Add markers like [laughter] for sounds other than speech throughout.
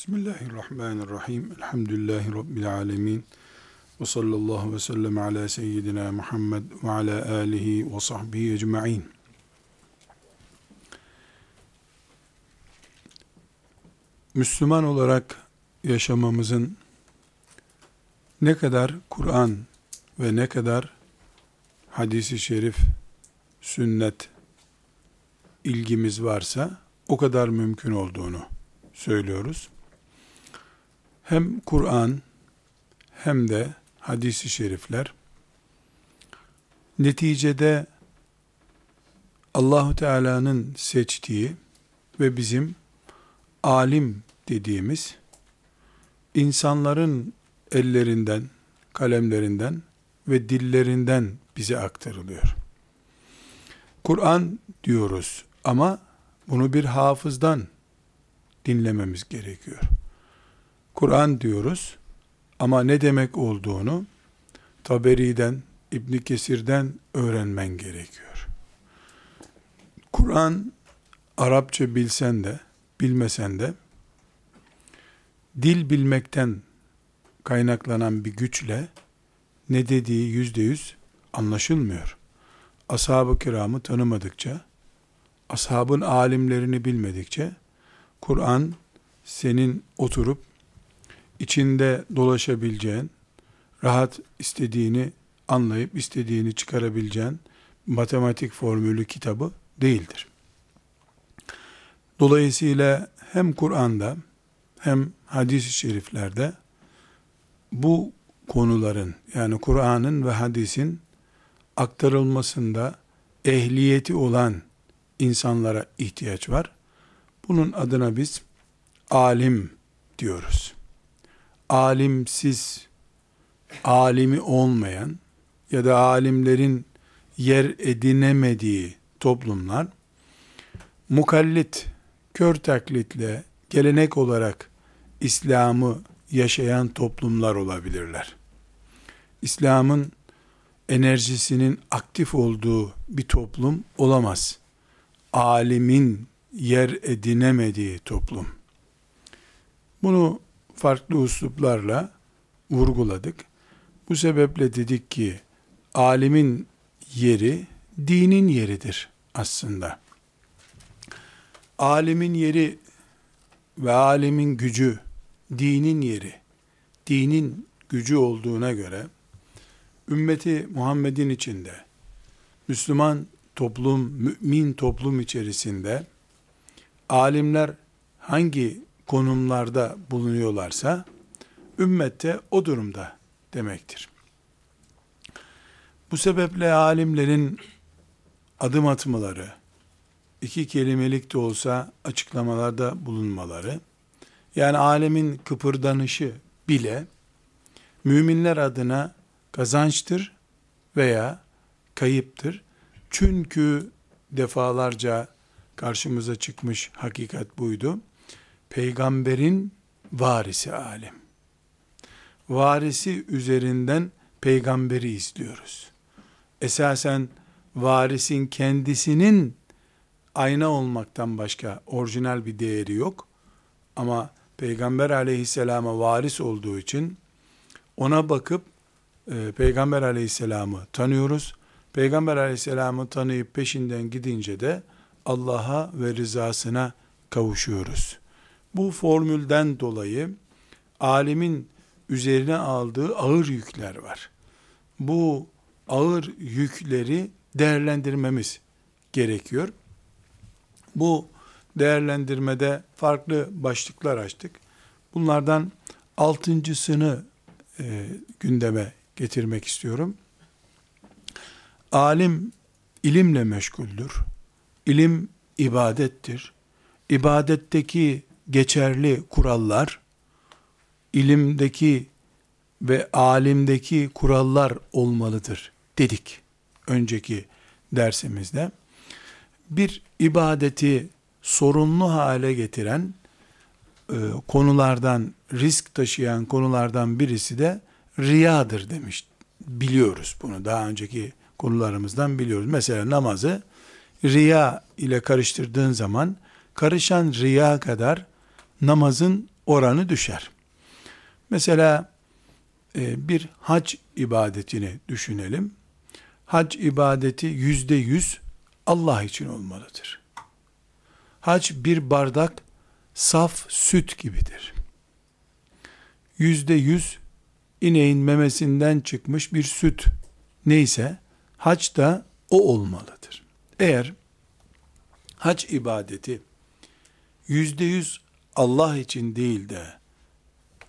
Bismillahirrahmanirrahim. Elhamdülillahi Rabbil alemin. Ve sallallahu ve sellem ala seyyidina Muhammed ve ala alihi ve sahbihi ecma'in. Müslüman olarak yaşamamızın ne kadar Kur'an ve ne kadar hadisi şerif, sünnet ilgimiz varsa o kadar mümkün olduğunu söylüyoruz. Hem Kur'an hem de hadisi şerifler neticede Allahu Teala'nın seçtiği ve bizim alim dediğimiz insanların ellerinden, kalemlerinden ve dillerinden bize aktarılıyor. Kur'an diyoruz ama bunu bir hafızdan dinlememiz gerekiyor. Kur'an diyoruz ama ne demek olduğunu Taberi'den, İbn Kesir'den öğrenmen gerekiyor. Kur'an Arapça bilsen de, bilmesen de dil bilmekten kaynaklanan bir güçle ne dediği yüzde yüz anlaşılmıyor. Ashab-ı kiramı tanımadıkça, ashabın alimlerini bilmedikçe, Kur'an senin oturup içinde dolaşabileceğin, rahat istediğini anlayıp istediğini çıkarabileceğin matematik formülü kitabı değildir. Dolayısıyla hem Kur'an'da hem hadis-i şeriflerde bu konuların yani Kur'an'ın ve hadisin aktarılmasında ehliyeti olan insanlara ihtiyaç var. Bunun adına biz alim diyoruz. Alimsiz, alimi olmayan ya da alimlerin yer edinemediği toplumlar mukallit, kör taklitle gelenek olarak İslam'ı yaşayan toplumlar olabilirler. İslam'ın enerjisinin aktif olduğu bir toplum olamaz. Alimin yer edinemediği toplum. Bunu farklı usluplarla vurguladık. Bu sebeple dedik ki alimin yeri dinin yeridir aslında. Alimin yeri ve alimin gücü dinin yeri, dinin gücü olduğuna göre ümmeti Muhammed'in içinde Müslüman toplum, mümin toplum içerisinde alimler hangi konumlarda bulunuyorlarsa ümmette o durumda demektir. Bu sebeple alimlerin adım atmaları, iki kelimelik de olsa açıklamalarda bulunmaları, yani alemin kıpırdanışı bile müminler adına kazançtır veya kayıptır. Çünkü defalarca karşımıza çıkmış hakikat buydu. Peygamberin varisi alim. Varisi üzerinden peygamberi izliyoruz. Esasen varisin kendisinin ayna olmaktan başka orijinal bir değeri yok. Ama Peygamber aleyhisselama varis olduğu için ona bakıp e, Peygamber aleyhisselamı tanıyoruz. Peygamber aleyhisselamı tanıyıp peşinden gidince de Allah'a ve rızasına kavuşuyoruz. Bu formülden dolayı alimin üzerine aldığı ağır yükler var. Bu ağır yükleri değerlendirmemiz gerekiyor. Bu değerlendirmede farklı başlıklar açtık. Bunlardan altıncısını e, gündeme getirmek istiyorum. Alim ilimle meşguldür. İlim ibadettir. İbadetteki geçerli kurallar, ilimdeki ve alimdeki kurallar olmalıdır dedik önceki dersimizde. Bir ibadeti sorunlu hale getiren e, konulardan, risk taşıyan konulardan birisi de riyadır demiş. Biliyoruz bunu daha önceki konularımızdan biliyoruz. Mesela namazı riya ile karıştırdığın zaman karışan riya kadar namazın oranı düşer. Mesela e, bir hac ibadetini düşünelim. Hac ibadeti yüzde yüz Allah için olmalıdır. Hac bir bardak saf süt gibidir. Yüzde yüz ineğin memesinden çıkmış bir süt neyse hac da o olmalıdır. Eğer hac ibadeti yüzde yüz Allah için değil de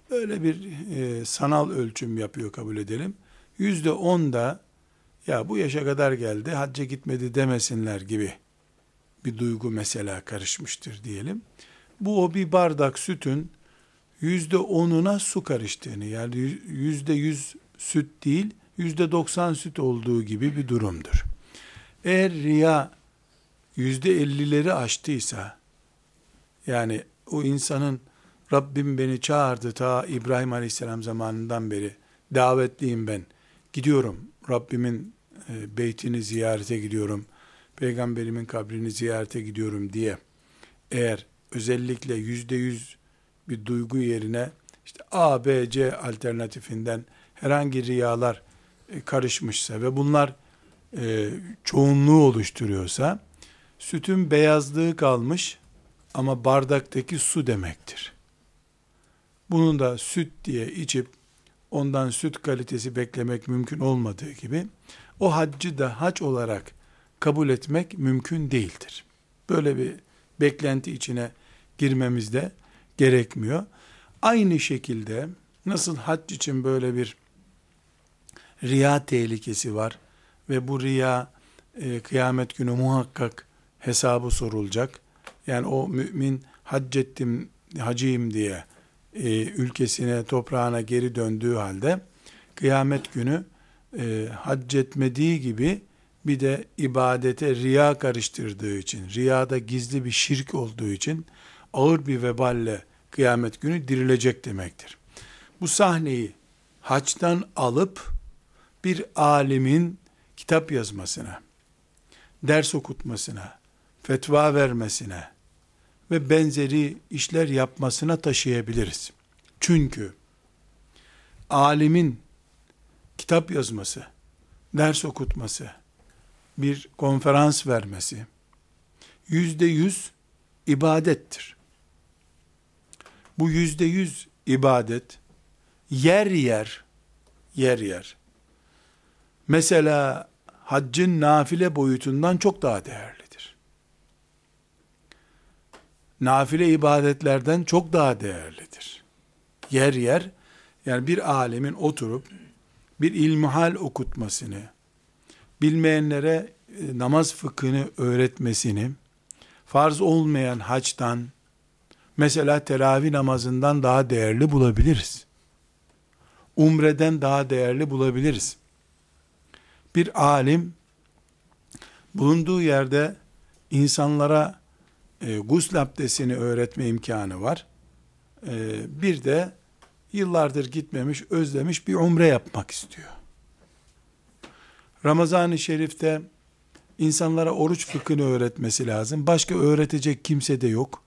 böyle bir e, sanal ölçüm yapıyor kabul edelim. Yüzde on da ya bu yaşa kadar geldi hacca gitmedi demesinler gibi bir duygu mesela karışmıştır diyelim. Bu o bir bardak sütün yüzde onuna su karıştığını yani yüzde yüz süt değil yüzde doksan süt olduğu gibi bir durumdur. Eğer riya yüzde ellileri aştıysa yani o insanın Rabbim beni çağırdı ta İbrahim Aleyhisselam zamanından beri. Davetliyim ben. Gidiyorum. Rabbimin e, beytini ziyarete gidiyorum. Peygamberimin kabrini ziyarete gidiyorum diye. Eğer özellikle yüzde yüz bir duygu yerine işte A, B, C alternatifinden herhangi riyalar e, karışmışsa ve bunlar e, çoğunluğu oluşturuyorsa sütün beyazlığı kalmış ama bardaktaki su demektir. Bunun da süt diye içip ondan süt kalitesi beklemek mümkün olmadığı gibi o haccı da hac olarak kabul etmek mümkün değildir. Böyle bir beklenti içine girmemiz de gerekmiyor. Aynı şekilde nasıl hac için böyle bir riya tehlikesi var ve bu riya e, kıyamet günü muhakkak hesabı sorulacak. Yani o mümin hac ettim, hacıyım diye e, ülkesine, toprağına geri döndüğü halde kıyamet günü e, hac etmediği gibi bir de ibadete riya karıştırdığı için, riyada gizli bir şirk olduğu için ağır bir veballe kıyamet günü dirilecek demektir. Bu sahneyi haçtan alıp bir alimin kitap yazmasına, ders okutmasına, fetva vermesine ve benzeri işler yapmasına taşıyabiliriz. Çünkü alimin kitap yazması, ders okutması, bir konferans vermesi, yüzde yüz ibadettir. Bu yüzde yüz ibadet, yer yer, yer yer, mesela haccın nafile boyutundan çok daha değerlidir. Nafile ibadetlerden çok daha değerlidir. Yer yer, yani bir alemin oturup bir ilmihal okutmasını, bilmeyenlere e, namaz fıkhını öğretmesini, farz olmayan haçtan, mesela teravih namazından daha değerli bulabiliriz. Umreden daha değerli bulabiliriz. Bir alim, bulunduğu yerde insanlara e, gusül abdestini öğretme imkanı var. E, bir de yıllardır gitmemiş, özlemiş bir umre yapmak istiyor. Ramazan-ı Şerif'te insanlara oruç fıkhını öğretmesi lazım. Başka öğretecek kimse de yok.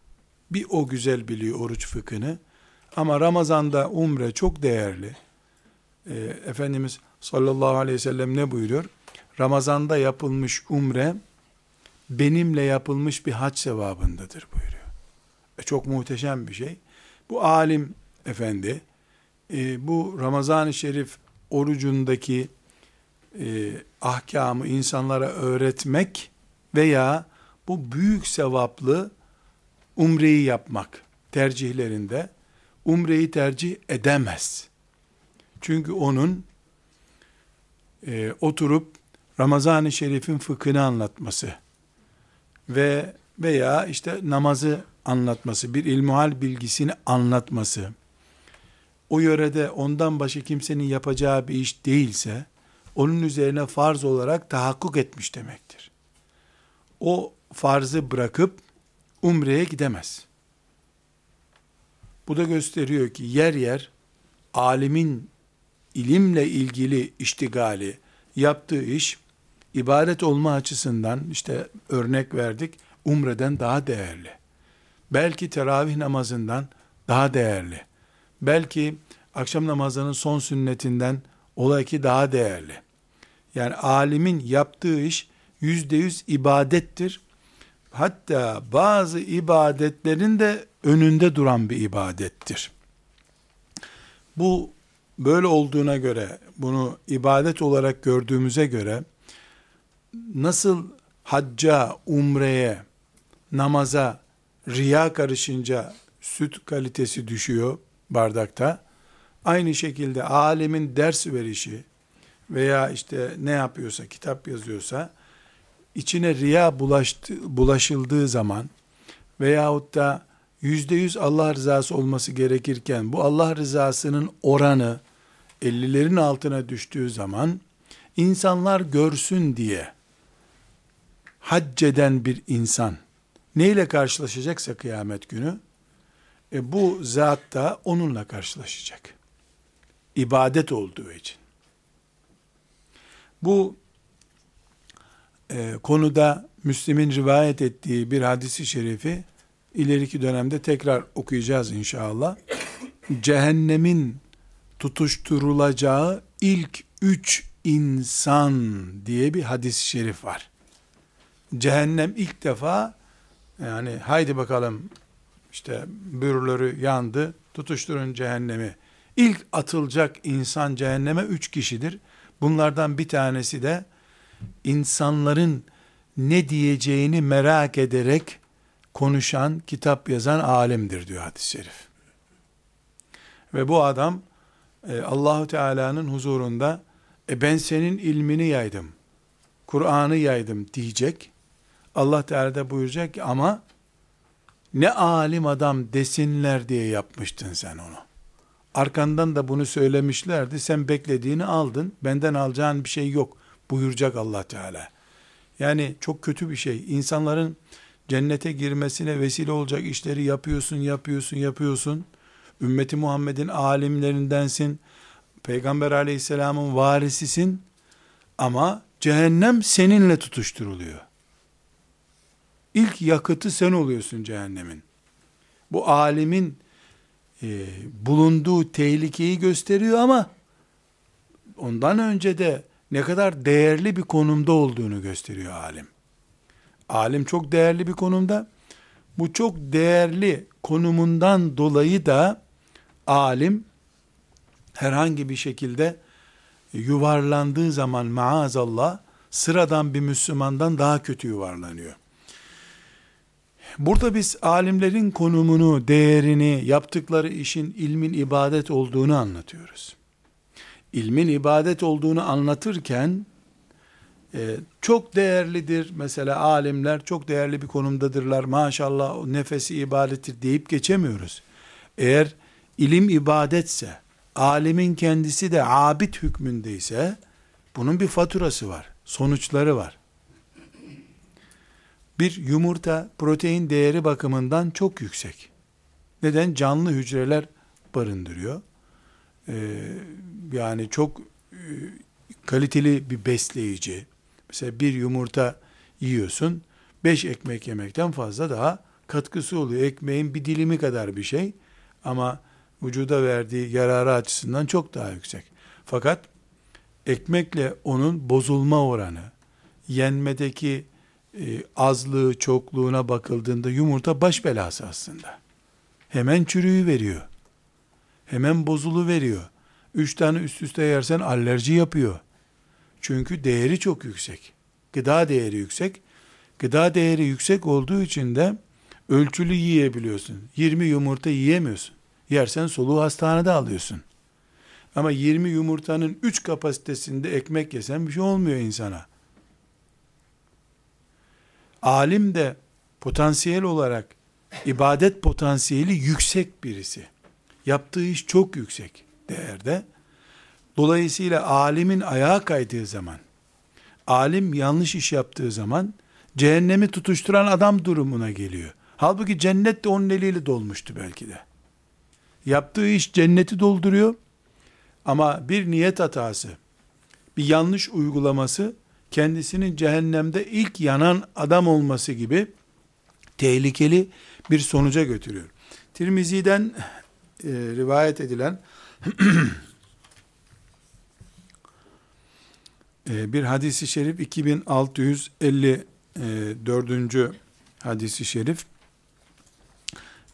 Bir o güzel biliyor oruç fıkhını. Ama Ramazan'da umre çok değerli. E, Efendimiz sallallahu aleyhi ve sellem ne buyuruyor? Ramazan'da yapılmış umre benimle yapılmış bir hac sevabındadır buyuruyor. E, çok muhteşem bir şey. Bu alim efendi e, bu Ramazan-ı Şerif orucundaki e, ahkamı insanlara öğretmek veya bu büyük sevaplı umreyi yapmak tercihlerinde umreyi tercih edemez. Çünkü onun e, oturup Ramazan-ı Şerif'in fıkhını anlatması ve veya işte namazı anlatması, bir ilmuhal bilgisini anlatması, o yörede ondan başka kimsenin yapacağı bir iş değilse, onun üzerine farz olarak tahakkuk etmiş demektir. O farzı bırakıp umreye gidemez. Bu da gösteriyor ki yer yer alimin ilimle ilgili iştigali, yaptığı iş ibadet olma açısından işte örnek verdik umreden daha değerli. Belki teravih namazından daha değerli. Belki akşam namazının son sünnetinden ola ki daha değerli. Yani alimin yaptığı iş yüzde yüz ibadettir. Hatta bazı ibadetlerin de önünde duran bir ibadettir. Bu böyle olduğuna göre, bunu ibadet olarak gördüğümüze göre, nasıl hacca, umreye, namaza, riya karışınca süt kalitesi düşüyor bardakta, aynı şekilde alemin ders verişi veya işte ne yapıyorsa, kitap yazıyorsa, içine riya bulaştı, bulaşıldığı zaman veyahut da yüzde yüz Allah rızası olması gerekirken bu Allah rızasının oranı 50'lerin altına düştüğü zaman insanlar görsün diye hacceden bir insan neyle karşılaşacaksa kıyamet günü e bu zat da onunla karşılaşacak. İbadet olduğu için. Bu e, konuda Müslim'in rivayet ettiği bir hadisi şerifi ileriki dönemde tekrar okuyacağız inşallah. Cehennemin tutuşturulacağı ilk üç insan diye bir hadis-i şerif var. Cehennem ilk defa yani haydi bakalım işte bürürleri yandı tutuşturun cehennemi. İlk atılacak insan cehenneme üç kişidir. Bunlardan bir tanesi de insanların ne diyeceğini merak ederek konuşan, kitap yazan alimdir diyor hadis-i şerif. Ve bu adam e, Allahu Teala'nın huzurunda e ben senin ilmini yaydım. Kur'an'ı yaydım diyecek. Allah Teala da buyuracak ki ama ne alim adam desinler diye yapmıştın sen onu. Arkandan da bunu söylemişlerdi. Sen beklediğini aldın. Benden alacağın bir şey yok buyuracak Allah Teala. Yani çok kötü bir şey. İnsanların cennete girmesine vesile olacak işleri yapıyorsun, yapıyorsun, yapıyorsun. Ümmeti Muhammed'in alimlerindensin. Peygamber aleyhisselamın varisisin. Ama cehennem seninle tutuşturuluyor. İlk yakıtı sen oluyorsun cehennemin. Bu alimin e, bulunduğu tehlikeyi gösteriyor ama ondan önce de ne kadar değerli bir konumda olduğunu gösteriyor alim. Alim çok değerli bir konumda. Bu çok değerli konumundan dolayı da alim herhangi bir şekilde yuvarlandığı zaman maazallah sıradan bir Müslümandan daha kötü yuvarlanıyor. Burada biz alimlerin konumunu, değerini, yaptıkları işin ilmin ibadet olduğunu anlatıyoruz. İlmin ibadet olduğunu anlatırken e, çok değerlidir. Mesela alimler çok değerli bir konumdadırlar. Maşallah o nefesi ibadettir deyip geçemiyoruz. Eğer ilim ibadetse, alimin kendisi de abid hükmündeyse bunun bir faturası var, sonuçları var. Bir yumurta protein değeri bakımından çok yüksek. Neden? Canlı hücreler barındırıyor. Ee, yani çok e, kaliteli bir besleyici. Mesela bir yumurta yiyorsun, beş ekmek yemekten fazla daha katkısı oluyor. Ekmeğin bir dilimi kadar bir şey ama vücuda verdiği yararı açısından çok daha yüksek. Fakat ekmekle onun bozulma oranı, yenmedeki e, azlığı, çokluğuna bakıldığında yumurta baş belası aslında. Hemen çürüyü veriyor. Hemen bozulu veriyor. Üç tane üst üste yersen alerji yapıyor. Çünkü değeri çok yüksek. Gıda değeri yüksek. Gıda değeri yüksek olduğu için de ölçülü yiyebiliyorsun. 20 yumurta yiyemiyorsun. Yersen soluğu hastanede alıyorsun. Ama 20 yumurtanın 3 kapasitesinde ekmek yesen bir şey olmuyor insana. Alim de potansiyel olarak ibadet potansiyeli yüksek birisi. Yaptığı iş çok yüksek değerde. Dolayısıyla alimin ayağa kaydığı zaman, alim yanlış iş yaptığı zaman cehennemi tutuşturan adam durumuna geliyor. Halbuki cennet de onun eliyle dolmuştu belki de. Yaptığı iş cenneti dolduruyor ama bir niyet hatası, bir yanlış uygulaması kendisinin cehennemde ilk yanan adam olması gibi tehlikeli bir sonuca götürüyor. Tirmizi'den e, rivayet edilen [clears throat] e, bir hadisi şerif 2654. hadisi şerif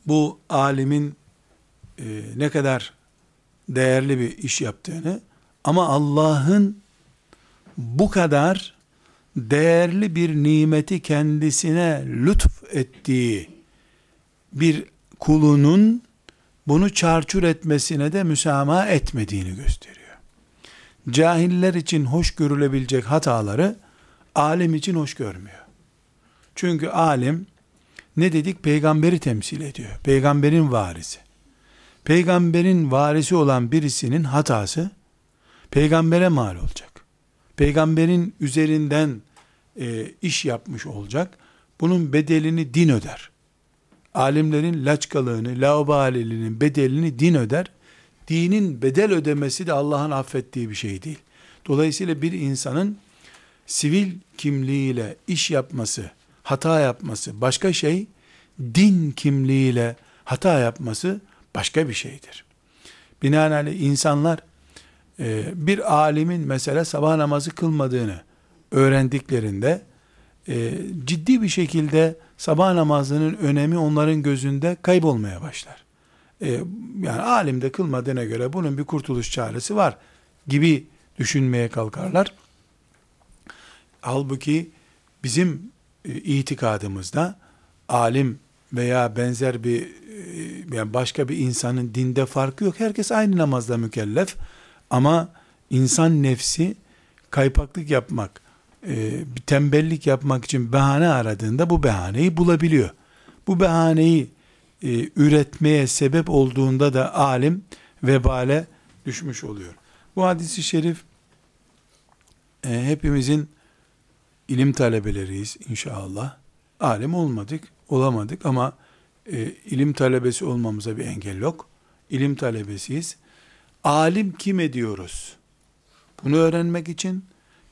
bu alimin e, ne kadar değerli bir iş yaptığını ama Allah'ın bu kadar değerli bir nimeti kendisine lütf ettiği bir kulunun bunu çarçur etmesine de müsamaha etmediğini gösteriyor. Cahiller için hoş görülebilecek hataları alim için hoş görmüyor. Çünkü alim ne dedik? Peygamberi temsil ediyor. Peygamberin varisi. Peygamberin varisi olan birisinin hatası peygambere mal olacak. Peygamberin üzerinden e, iş yapmış olacak. Bunun bedelini din öder. Alimlerin laçkalığını, laubaliliğinin bedelini din öder. Dinin bedel ödemesi de Allah'ın affettiği bir şey değil. Dolayısıyla bir insanın sivil kimliğiyle iş yapması, hata yapması başka şey, din kimliğiyle hata yapması başka bir şeydir. Binaenaleyh insanlar e, bir alimin mesela sabah namazı kılmadığını öğrendiklerinde e, ciddi bir şekilde sabah namazının önemi onların gözünde kaybolmaya başlar. E, yani alim de kılmadığına göre bunun bir kurtuluş çaresi var gibi düşünmeye kalkarlar. Halbuki bizim e, itikadımızda alim veya benzer bir yani başka bir insanın dinde farkı yok. Herkes aynı namazla mükellef. Ama insan nefsi kaypaklık yapmak, e, bir tembellik yapmak için bahane aradığında bu bahaneyi bulabiliyor. Bu bahaneyi e, üretmeye sebep olduğunda da alim vebale düşmüş oluyor. Bu hadisi şerif e, hepimizin ilim talebeleriyiz inşallah. Alim olmadık, olamadık ama e, ilim talebesi olmamıza bir engel yok. İlim talebesiyiz. Alim kim ediyoruz? Bunu öğrenmek için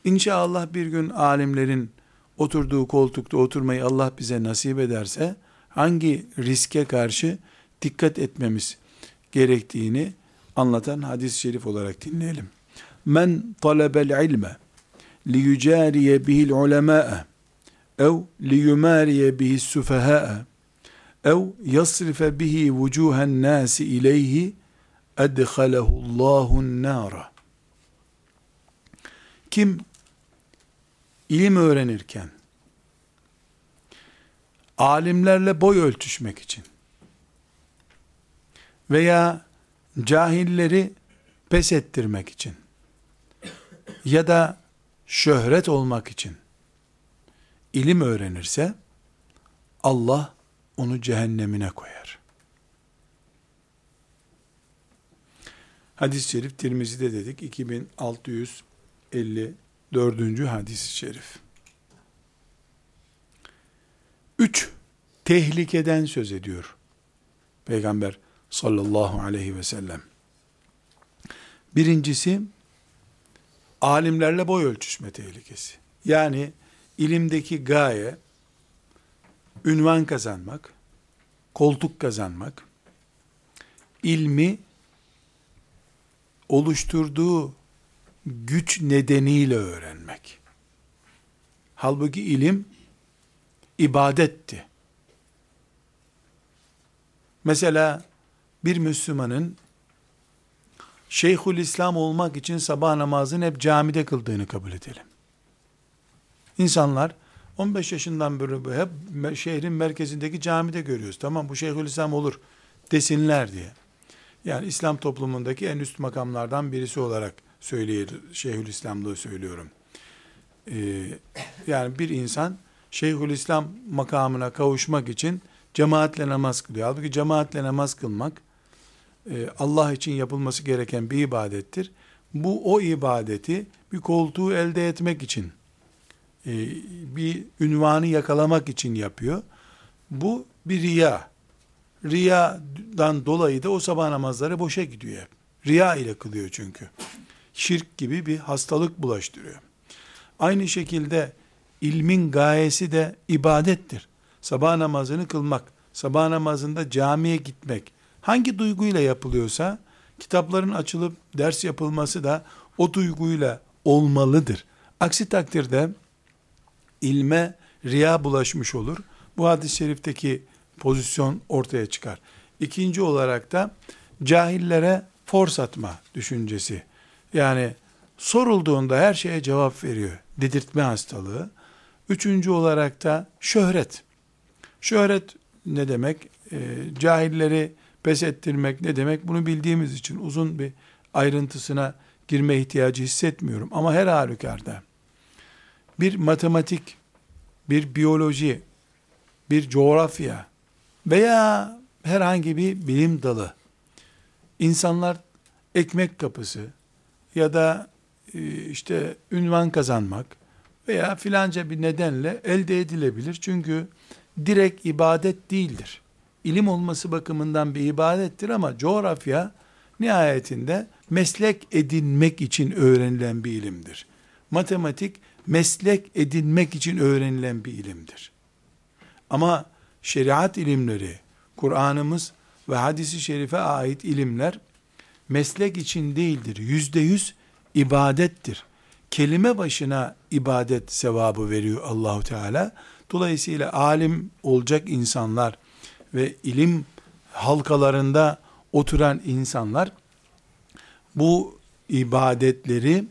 inşallah bir gün alimlerin oturduğu koltukta oturmayı Allah bize nasip ederse hangi riske karşı dikkat etmemiz gerektiğini anlatan hadis-i şerif olarak dinleyelim. Men talebel ilme li yucariye bihil ulemâ'e ev li yumariye bihis sufahâ'e ev yasrife bihi vucuhen nâsi ileyhi edhalehullahun nara. Kim ilim öğrenirken alimlerle boy ölçüşmek için veya cahilleri pes ettirmek için ya da şöhret olmak için ilim öğrenirse Allah onu cehennemine koyar. Hadis-i şerif Tirmizi'de dedik 2654. hadis-i şerif. Üç tehlikeden söz ediyor Peygamber sallallahu aleyhi ve sellem. Birincisi alimlerle boy ölçüşme tehlikesi. Yani ilimdeki gaye ünvan kazanmak, koltuk kazanmak, ilmi oluşturduğu güç nedeniyle öğrenmek. Halbuki ilim ibadetti. Mesela bir Müslümanın Şeyhül İslam olmak için sabah namazını hep camide kıldığını kabul edelim. İnsanlar 15 yaşından beri hep şehrin merkezindeki camide görüyoruz. Tamam bu Şeyhül İslam olur desinler diye. Yani İslam toplumundaki en üst makamlardan birisi olarak söylüyor, Şeyhülislamlığı söylüyorum. Ee, yani bir insan Şeyhülislam makamına kavuşmak için cemaatle namaz kılıyor. Halbuki cemaatle namaz kılmak e, Allah için yapılması gereken bir ibadettir. Bu o ibadeti bir koltuğu elde etmek için, e, bir ünvanı yakalamak için yapıyor. Bu bir riya. Riyadan dolayı da o sabah namazları boşa gidiyor hep. Riya ile kılıyor çünkü. Şirk gibi bir hastalık bulaştırıyor. Aynı şekilde ilmin gayesi de ibadettir. Sabah namazını kılmak, sabah namazında camiye gitmek hangi duyguyla yapılıyorsa kitapların açılıp ders yapılması da o duyguyla olmalıdır. Aksi takdirde ilme riya bulaşmış olur. Bu hadis-i şerifteki pozisyon ortaya çıkar. İkinci olarak da cahillere fors atma düşüncesi. Yani sorulduğunda her şeye cevap veriyor. Dedirtme hastalığı. Üçüncü olarak da şöhret. Şöhret ne demek? E, cahilleri pes ettirmek ne demek? Bunu bildiğimiz için uzun bir ayrıntısına girme ihtiyacı hissetmiyorum. Ama her halükarda bir matematik, bir biyoloji, bir coğrafya veya herhangi bir bilim dalı insanlar ekmek kapısı ya da e, işte ünvan kazanmak veya filanca bir nedenle elde edilebilir. Çünkü direkt ibadet değildir. İlim olması bakımından bir ibadettir ama coğrafya nihayetinde meslek edinmek için öğrenilen bir ilimdir. Matematik meslek edinmek için öğrenilen bir ilimdir. Ama şeriat ilimleri, Kur'an'ımız ve hadisi şerife ait ilimler meslek için değildir. Yüzde yüz ibadettir. Kelime başına ibadet sevabı veriyor Allahu Teala. Dolayısıyla alim olacak insanlar ve ilim halkalarında oturan insanlar bu ibadetleri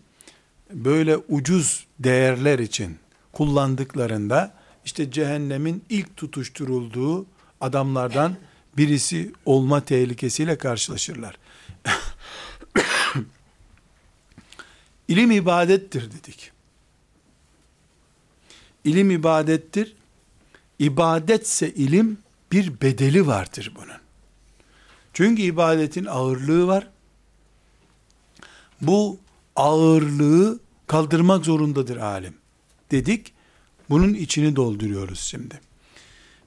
böyle ucuz değerler için kullandıklarında işte cehennemin ilk tutuşturulduğu adamlardan birisi olma tehlikesiyle karşılaşırlar. [coughs] İlim ibadettir dedik. İlim ibadettir. İbadetse ilim bir bedeli vardır bunun. Çünkü ibadetin ağırlığı var. Bu ağırlığı kaldırmak zorundadır alim. Dedik. Bunun içini dolduruyoruz şimdi.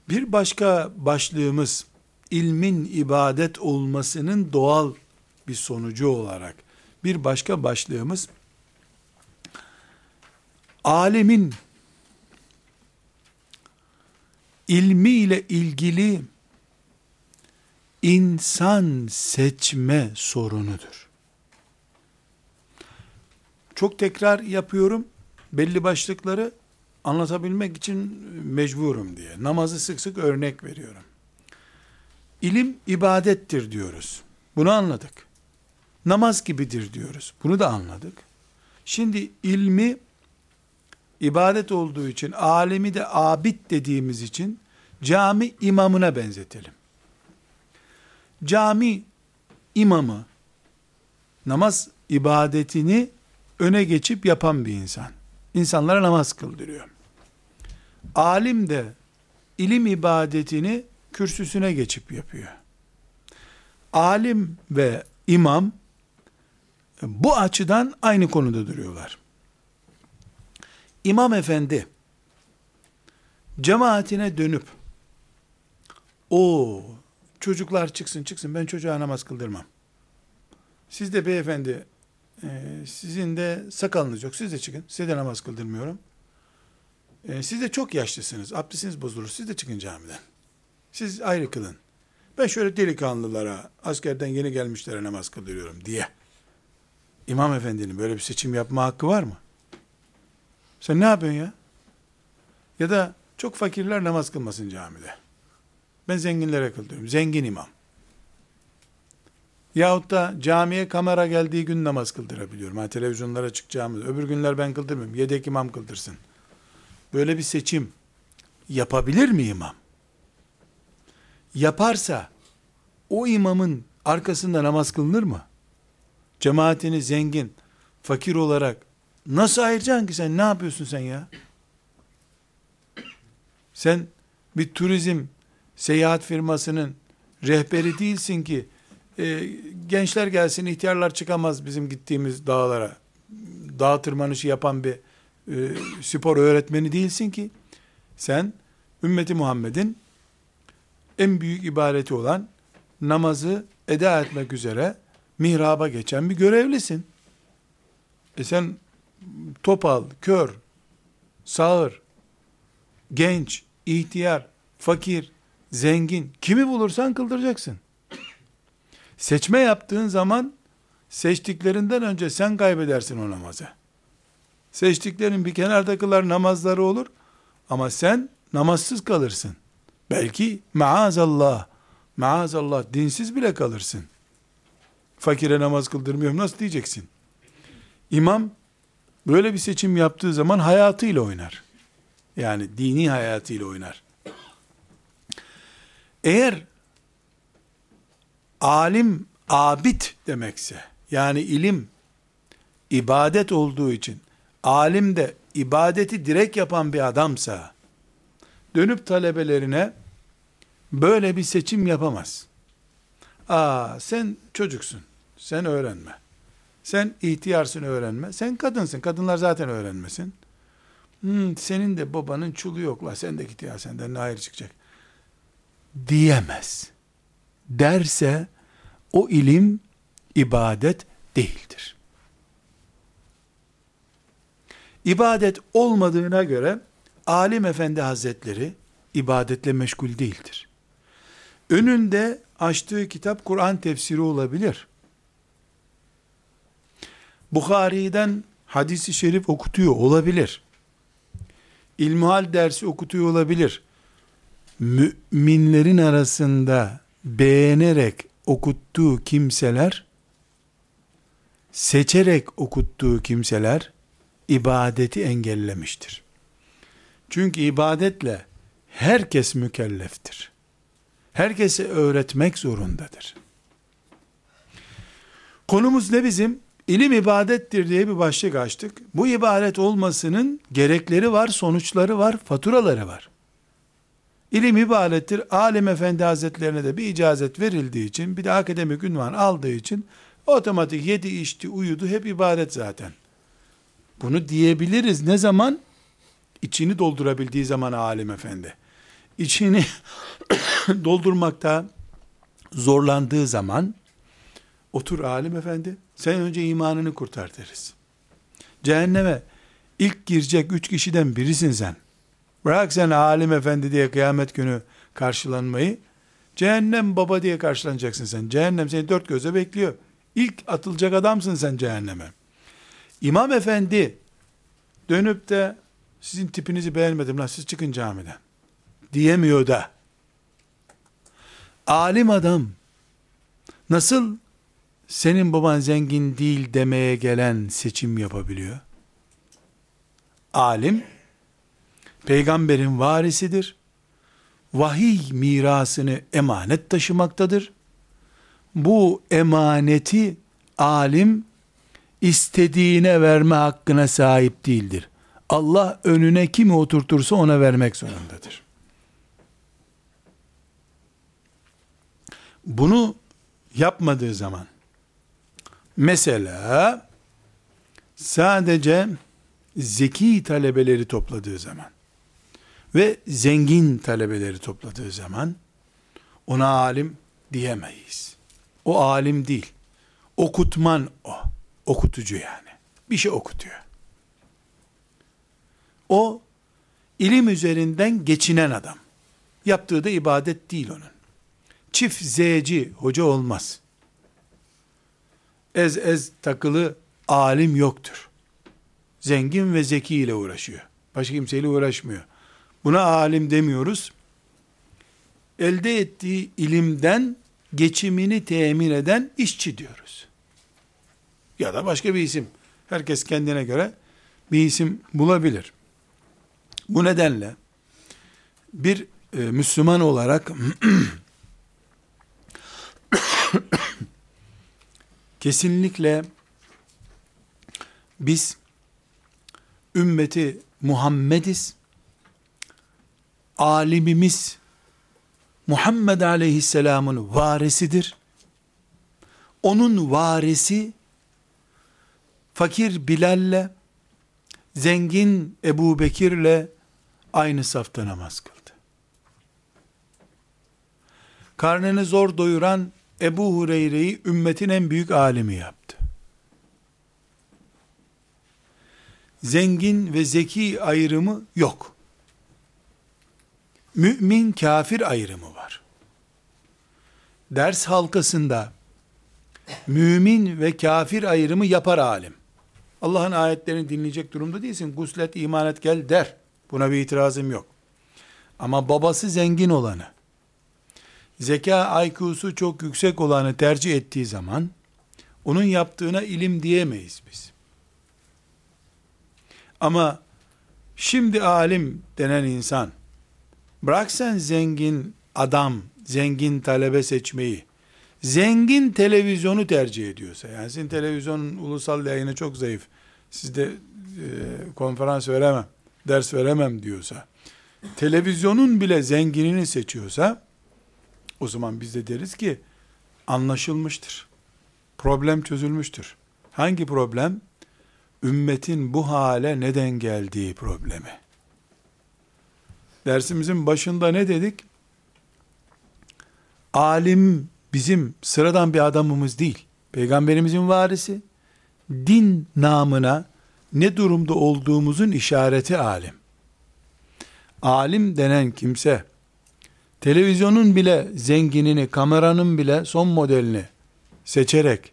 Bir başka başlığımız ilmin ibadet olmasının doğal bir sonucu olarak bir başka başlığımız alemin ilmi ile ilgili insan seçme sorunudur. Çok tekrar yapıyorum. Belli başlıkları anlatabilmek için mecburum diye. Namazı sık sık örnek veriyorum. İlim ibadettir diyoruz. Bunu anladık. Namaz gibidir diyoruz. Bunu da anladık. Şimdi ilmi ibadet olduğu için, alemi de abid dediğimiz için cami imamına benzetelim. Cami imamı namaz ibadetini öne geçip yapan bir insan. İnsanlara namaz kıldırıyor. Alim de ilim ibadetini kürsüsüne geçip yapıyor. Alim ve imam bu açıdan aynı konuda duruyorlar. İmam efendi cemaatine dönüp o çocuklar çıksın çıksın ben çocuğa namaz kıldırmam. Siz de beyefendi e, sizin de sakalınız yok siz de çıkın size de namaz kıldırmıyorum. E, siz de çok yaşlısınız abdestiniz bozulur siz de çıkın camiden. Siz ayrı kılın. Ben şöyle delikanlılara, askerden yeni gelmişlere namaz kıldırıyorum diye. İmam efendinin böyle bir seçim yapma hakkı var mı? Sen ne yapıyorsun ya? Ya da çok fakirler namaz kılmasın camide. Ben zenginlere kıldırıyorum. Zengin imam. Yahut da camiye kamera geldiği gün namaz kıldırabiliyorum. Ha, televizyonlara çıkacağımız. Öbür günler ben kıldırmıyorum. Yedek imam kıldırsın. Böyle bir seçim yapabilir mi imam? Yaparsa o imamın arkasında namaz kılınır mı? Cemaatini zengin, fakir olarak nasıl ayıracaksın ki sen? Ne yapıyorsun sen ya? Sen bir turizm seyahat firmasının rehberi değilsin ki e, gençler gelsin ihtiyarlar çıkamaz bizim gittiğimiz dağlara. Dağ tırmanışı yapan bir e, spor öğretmeni değilsin ki. Sen ümmeti Muhammed'in en büyük ibadeti olan namazı eda etmek üzere mihraba geçen bir görevlisin. E sen topal, kör, sağır, genç, ihtiyar, fakir, zengin, kimi bulursan kıldıracaksın. Seçme yaptığın zaman seçtiklerinden önce sen kaybedersin o namazı. Seçtiklerin bir kenarda kılar namazları olur ama sen namazsız kalırsın. Belki maazallah, maazallah dinsiz bile kalırsın. Fakire namaz kıldırmıyorum nasıl diyeceksin? İmam böyle bir seçim yaptığı zaman hayatıyla oynar. Yani dini hayatıyla oynar. Eğer alim abid demekse, yani ilim ibadet olduğu için, alim de ibadeti direkt yapan bir adamsa, dönüp talebelerine böyle bir seçim yapamaz. Aa sen çocuksun, sen öğrenme. Sen ihtiyarsın öğrenme. Sen kadınsın, kadınlar zaten öğrenmesin. Hmm, senin de babanın çulu yok la, sen de git senden ne hayır çıkacak. Diyemez. Derse, o ilim ibadet değildir. İbadet olmadığına göre alim efendi hazretleri ibadetle meşgul değildir. Önünde açtığı kitap Kur'an tefsiri olabilir. Bukhari'den hadisi şerif okutuyor olabilir. İlmihal dersi okutuyor olabilir. Müminlerin arasında beğenerek okuttuğu kimseler, seçerek okuttuğu kimseler, ibadeti engellemiştir. Çünkü ibadetle herkes mükelleftir. Herkese öğretmek zorundadır. Konumuz ne bizim? İlim ibadettir diye bir başlık açtık. Bu ibadet olmasının gerekleri var, sonuçları var, faturaları var. İlim ibadettir. Alim Efendi Hazretlerine de bir icazet verildiği için, bir de akademik ünvan aldığı için, otomatik yedi içti, uyudu, hep ibadet zaten. Bunu diyebiliriz. Ne zaman? İçini doldurabildiği zaman alim efendi. İçini [coughs] doldurmakta zorlandığı zaman, otur alim efendi, sen önce imanını kurtar deriz. Cehenneme ilk girecek üç kişiden birisin sen. Bırak sen alim efendi diye kıyamet günü karşılanmayı, cehennem baba diye karşılanacaksın sen. Cehennem seni dört göze bekliyor. İlk atılacak adamsın sen cehenneme. İmam efendi dönüp de sizin tipinizi beğenmedim lan siz çıkın camiden diyemiyor da alim adam nasıl senin baban zengin değil demeye gelen seçim yapabiliyor? Alim peygamberin varisidir. Vahiy mirasını emanet taşımaktadır. Bu emaneti alim istediğine verme hakkına sahip değildir. Allah önüne kimi oturtursa ona vermek zorundadır. Bunu yapmadığı zaman mesela sadece zeki talebeleri topladığı zaman ve zengin talebeleri topladığı zaman ona alim diyemeyiz. O alim değil. Okutman o. Okutucu yani. Bir şey okutuyor. O ilim üzerinden geçinen adam. Yaptığı da ibadet değil onun. Çift zeci hoca olmaz. Ez ez takılı alim yoktur. Zengin ve zeki ile uğraşıyor. Başka kimseyle uğraşmıyor. Buna alim demiyoruz. Elde ettiği ilimden geçimini temin eden işçi diyoruz. Ya da başka bir isim. Herkes kendine göre bir isim bulabilir. Bu nedenle bir e, Müslüman olarak [coughs] kesinlikle biz ümmeti Muhammediz. Alimimiz Muhammed Aleyhisselam'ın varisidir. Onun varisi fakir Bilal'le zengin Ebu Bekir'le aynı safta namaz kıldı. Karnını zor doyuran Ebu Hureyre'yi ümmetin en büyük alimi yaptı. Zengin ve zeki ayrımı yok. Mümin kafir ayrımı var. Ders halkasında mümin ve kafir ayrımı yapar alim. Allah'ın ayetlerini dinleyecek durumda değilsin. Guslet, iman et, gel der. Buna bir itirazım yok. Ama babası zengin olanı, zeka IQ'su çok yüksek olanı tercih ettiği zaman, onun yaptığına ilim diyemeyiz biz. Ama şimdi alim denen insan, bırak sen zengin adam, zengin talebe seçmeyi, zengin televizyonu tercih ediyorsa, yani sizin televizyonun ulusal yayını çok zayıf, sizde e, konferans veremem, ders veremem diyorsa, televizyonun bile zenginini seçiyorsa, o zaman biz de deriz ki, anlaşılmıştır. Problem çözülmüştür. Hangi problem? Ümmetin bu hale neden geldiği problemi. Dersimizin başında ne dedik? Alim bizim sıradan bir adamımız değil. Peygamberimizin varisi, din namına ne durumda olduğumuzun işareti alim. Alim denen kimse, televizyonun bile zenginini, kameranın bile son modelini seçerek,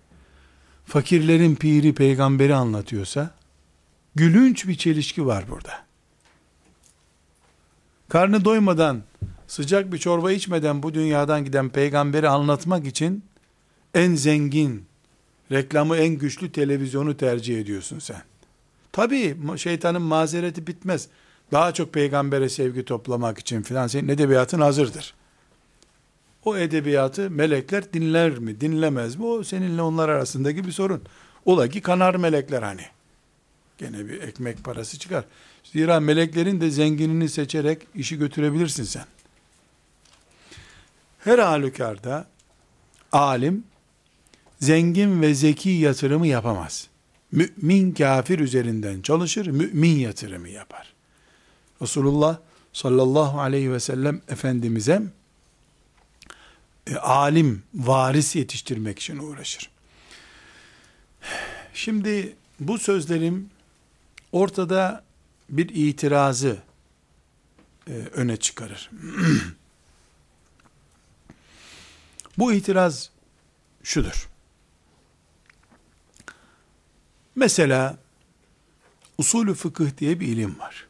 fakirlerin piri peygamberi anlatıyorsa, gülünç bir çelişki var burada. Karnı doymadan, sıcak bir çorba içmeden bu dünyadan giden peygamberi anlatmak için, en zengin, reklamı en güçlü televizyonu tercih ediyorsun sen. Tabii şeytanın mazereti bitmez. Daha çok peygambere sevgi toplamak için filan senin edebiyatın hazırdır. O edebiyatı melekler dinler mi, dinlemez mi? O seninle onlar arasındaki bir sorun. Ola ki kanar melekler hani. Gene bir ekmek parası çıkar. Zira meleklerin de zenginini seçerek işi götürebilirsin sen. Her halükarda alim zengin ve zeki yatırımı yapamaz. Mümin kafir üzerinden çalışır, mümin yatırımı yapar. Resulullah sallallahu aleyhi ve sellem Efendimiz'e e, alim, varis yetiştirmek için uğraşır. Şimdi bu sözlerim ortada bir itirazı e, öne çıkarır. [clears throat] bu itiraz şudur. Mesela usulü fıkıh diye bir ilim var.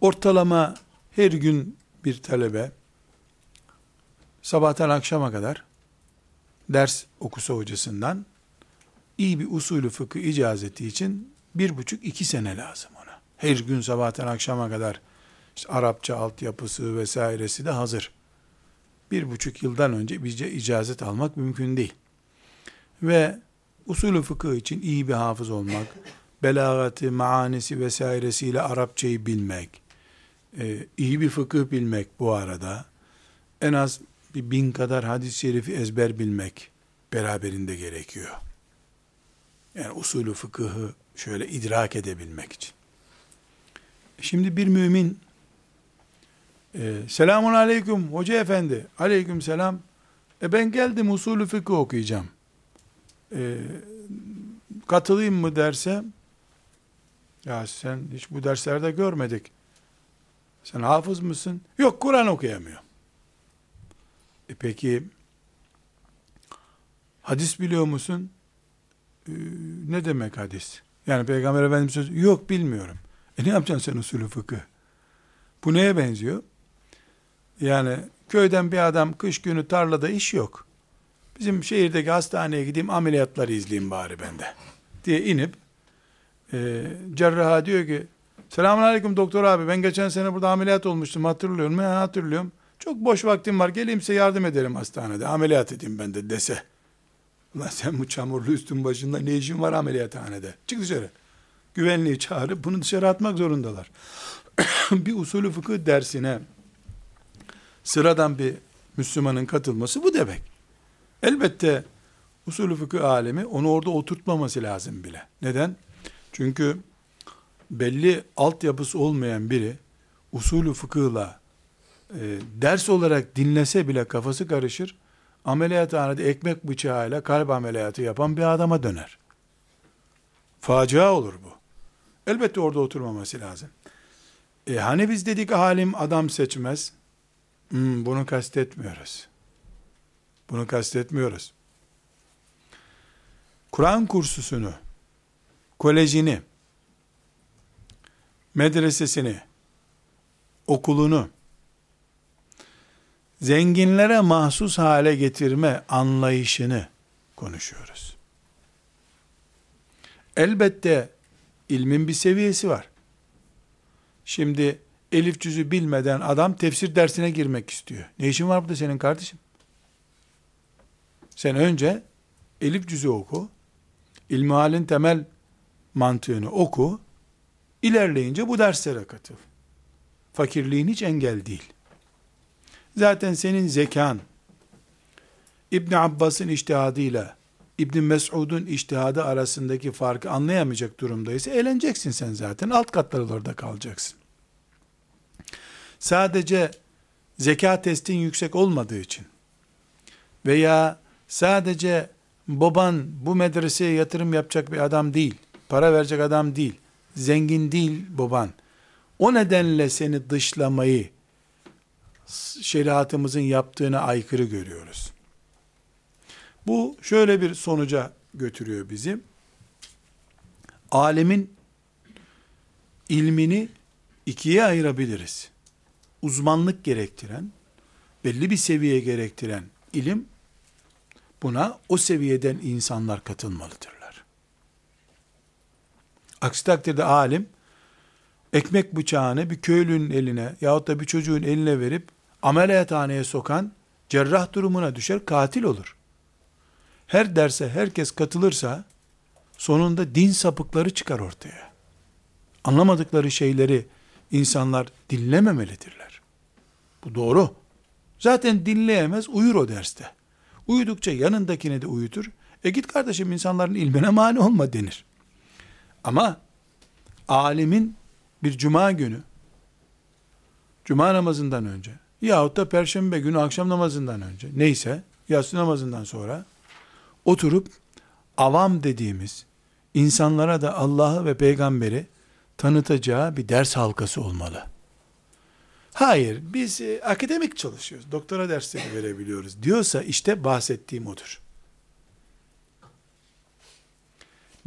Ortalama her gün bir talebe sabahtan akşama kadar ders okusa hocasından iyi bir usulü fıkıh icazeti için bir buçuk iki sene lazım ona. Her gün sabahtan akşama kadar işte Arapça altyapısı vesairesi de hazır. Bir buçuk yıldan önce bir icazet almak mümkün değil. Ve usulü fıkıh için iyi bir hafız olmak, [laughs] belagatı, maanisi vesairesiyle Arapçayı bilmek, e, iyi bir fıkıh bilmek bu arada, en az bir bin kadar hadis-i şerifi ezber bilmek beraberinde gerekiyor. Yani usulü fıkıhı şöyle idrak edebilmek için. Şimdi bir mümin e, selamun aleyküm hoca efendi aleyküm selam e ben geldim usulü fıkıh okuyacağım e, katılayım mı derse ya sen hiç bu derslerde görmedik sen hafız mısın? Yok Kur'an okuyamıyor. E peki hadis biliyor musun? Ne demek hadis? Yani Peygamber Efendimiz sözü yok bilmiyorum. E ne yapacaksın sen usulü fıkıh? Bu neye benziyor? Yani köyden bir adam kış günü tarlada iş yok. Bizim şehirdeki hastaneye gideyim ameliyatları izleyeyim bari bende. Diye inip e, cerraha diyor ki selamun aleyküm doktor abi ben geçen sene burada ameliyat olmuştum hatırlıyorum. Ben hatırlıyorum. Çok boş vaktim var geleyim size yardım ederim hastanede ameliyat edeyim ben de dese. Ulan sen bu çamurlu üstün başında ne işin var ameliyathanede? Çık dışarı. Güvenliği çağırıp bunu dışarı atmak zorundalar. [coughs] bir usulü fıkıh dersine sıradan bir Müslümanın katılması bu demek. Elbette usulü fıkıh alemi onu orada oturtmaması lazım bile. Neden? Çünkü belli altyapısı olmayan biri usulü fıkıhla e, ders olarak dinlese bile kafası karışır. Ameliyathanede ekmek bıçağıyla kalp ameliyatı yapan bir adama döner. Facia olur bu. Elbette orada oturmaması lazım. E hani biz dedik alim adam seçmez. Hmm, bunu kastetmiyoruz. Bunu kastetmiyoruz. Kur'an kursusunu, kolejini, medresesini, okulunu zenginlere mahsus hale getirme anlayışını konuşuyoruz. Elbette ilmin bir seviyesi var. Şimdi elif cüzü bilmeden adam tefsir dersine girmek istiyor. Ne işin var burada senin kardeşim? Sen önce elif cüzü oku, ilmihalin temel mantığını oku, ilerleyince bu derslere katıl. Fakirliğin hiç engel değil. Zaten senin zekan, İbn Abbas'ın iştihadıyla İbn Mesud'un iştihadı arasındaki farkı anlayamayacak durumdaysa eğleneceksin sen zaten. Alt katlarda kalacaksın. Sadece zeka testin yüksek olmadığı için veya sadece baban bu medreseye yatırım yapacak bir adam değil, para verecek adam değil, zengin değil baban. O nedenle seni dışlamayı şeriatımızın yaptığına aykırı görüyoruz. Bu şöyle bir sonuca götürüyor bizi. Alemin ilmini ikiye ayırabiliriz. Uzmanlık gerektiren, belli bir seviye gerektiren ilim, buna o seviyeden insanlar katılmalıdırlar. Aksi takdirde alim, ekmek bıçağını bir köylünün eline yahut da bir çocuğun eline verip ameliyathaneye sokan cerrah durumuna düşer, katil olur her derse herkes katılırsa sonunda din sapıkları çıkar ortaya. Anlamadıkları şeyleri insanlar dinlememelidirler. Bu doğru. Zaten dinleyemez, uyur o derste. Uyudukça yanındakini de uyutur. E git kardeşim insanların ilmine mani olma denir. Ama alimin bir cuma günü, cuma namazından önce yahut da perşembe günü akşam namazından önce neyse yatsı namazından sonra oturup avam dediğimiz insanlara da Allah'ı ve peygamberi tanıtacağı bir ders halkası olmalı. Hayır, biz e, akademik çalışıyoruz, doktora dersleri verebiliyoruz diyorsa işte bahsettiğim odur.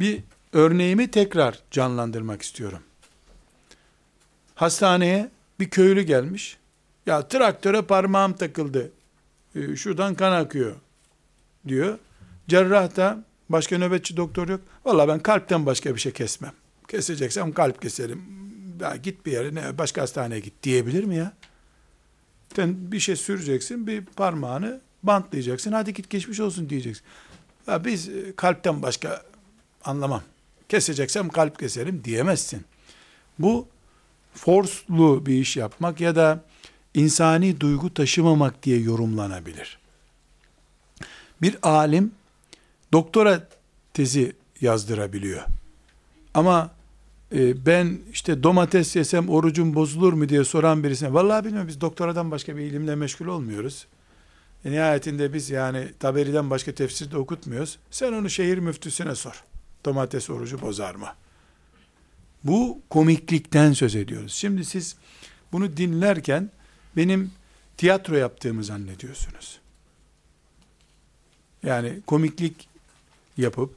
Bir örneğimi tekrar canlandırmak istiyorum. Hastaneye bir köylü gelmiş. Ya traktöre parmağım takıldı. E, şuradan kan akıyor diyor. Cerrahta başka nöbetçi doktor yok. Valla ben kalpten başka bir şey kesmem. Keseceksem kalp keserim. Ya git bir yere, başka hastaneye git diyebilir mi ya? Sen bir şey süreceksin, bir parmağını bantlayacaksın. Hadi git geçmiş olsun diyeceksin. Ya biz e, kalpten başka anlamam. Keseceksem kalp keserim diyemezsin. Bu forslu bir iş yapmak ya da insani duygu taşımamak diye yorumlanabilir. Bir alim doktora tezi yazdırabiliyor. Ama e, ben işte domates yesem orucum bozulur mu diye soran birisine vallahi bilmiyorum biz doktoradan başka bir ilimle meşgul olmuyoruz. E, nihayetinde biz yani taberiden başka tefsir de okutmuyoruz. Sen onu şehir müftüsüne sor. Domates orucu bozar mı? Bu komiklikten söz ediyoruz. Şimdi siz bunu dinlerken benim tiyatro yaptığımı zannediyorsunuz. Yani komiklik yapıp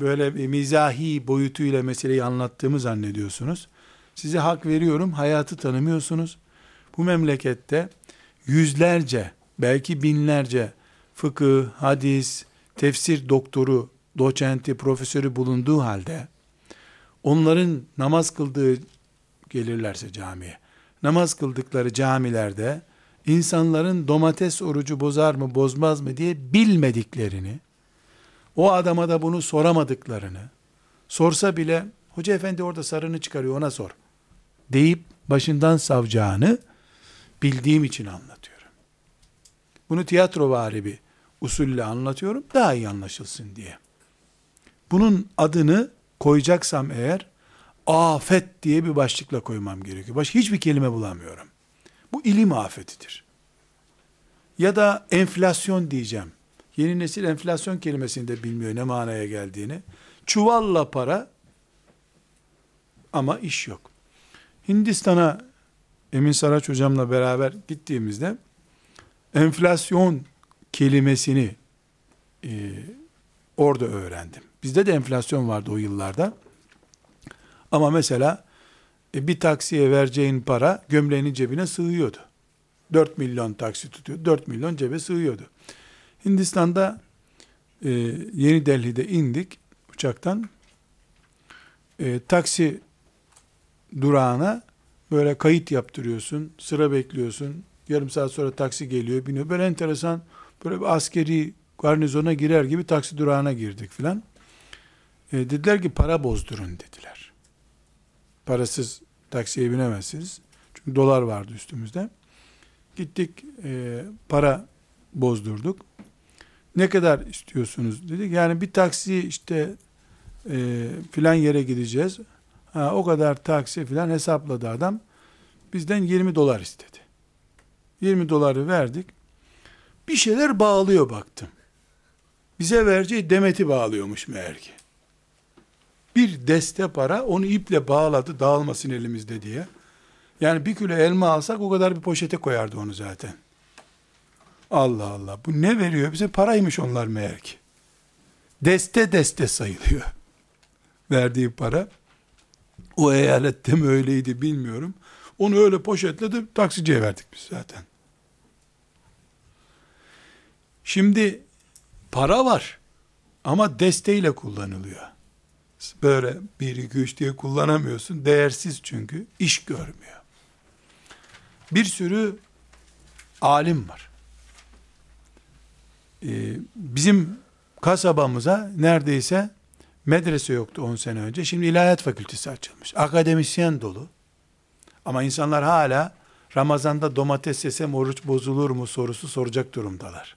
böyle bir mizahi boyutuyla meseleyi anlattığımı zannediyorsunuz. Size hak veriyorum, hayatı tanımıyorsunuz. Bu memlekette yüzlerce, belki binlerce fıkıh, hadis, tefsir doktoru, doçenti, profesörü bulunduğu halde onların namaz kıldığı gelirlerse camiye, namaz kıldıkları camilerde insanların domates orucu bozar mı bozmaz mı diye bilmediklerini, o adama da bunu soramadıklarını, sorsa bile hoca efendi orada sarını çıkarıyor ona sor deyip başından savacağını bildiğim için anlatıyorum. Bunu tiyatro vari bir usulle anlatıyorum daha iyi anlaşılsın diye. Bunun adını koyacaksam eğer afet diye bir başlıkla koymam gerekiyor. Başka hiçbir kelime bulamıyorum. Bu ilim afetidir. Ya da enflasyon diyeceğim. Yeni nesil enflasyon kelimesini de bilmiyor ne manaya geldiğini. Çuvalla para ama iş yok. Hindistan'a Emin Saraç hocamla beraber gittiğimizde enflasyon kelimesini e, orada öğrendim. Bizde de enflasyon vardı o yıllarda. Ama mesela e, bir taksiye vereceğin para gömleğinin cebine sığıyordu. 4 milyon taksi tutuyor. 4 milyon cebe sığıyordu. Hindistan'da e, Yeni Delhi'de indik uçaktan. E, taksi durağına böyle kayıt yaptırıyorsun. Sıra bekliyorsun. Yarım saat sonra taksi geliyor, biniyor. Böyle enteresan, böyle bir askeri garnizona girer gibi taksi durağına girdik filan. E, dediler ki para bozdurun dediler. Parasız taksiye binemezsiniz. Çünkü dolar vardı üstümüzde. Gittik e, para bozdurduk. Ne kadar istiyorsunuz dedik. Yani bir taksi işte e, filan yere gideceğiz. Ha, o kadar taksi filan hesapladı adam. Bizden 20 dolar istedi. 20 doları verdik. Bir şeyler bağlıyor baktım. Bize vereceği demeti bağlıyormuş meğer ki. Bir deste para onu iple bağladı dağılmasın elimizde diye. Yani bir kilo elma alsak o kadar bir poşete koyardı onu zaten. Allah Allah bu ne veriyor bize paraymış onlar meğer ki. Deste deste sayılıyor. [laughs] Verdiği para. O eyalette mi öyleydi bilmiyorum. Onu öyle poşetledi taksiciye verdik biz zaten. Şimdi para var ama desteğiyle kullanılıyor. Böyle bir iki üç diye kullanamıyorsun. Değersiz çünkü. iş görmüyor. Bir sürü alim var. Ee, bizim kasabamıza neredeyse medrese yoktu 10 sene önce. Şimdi ilahiyat fakültesi açılmış. Akademisyen dolu. Ama insanlar hala Ramazan'da domates yesem oruç bozulur mu sorusu soracak durumdalar.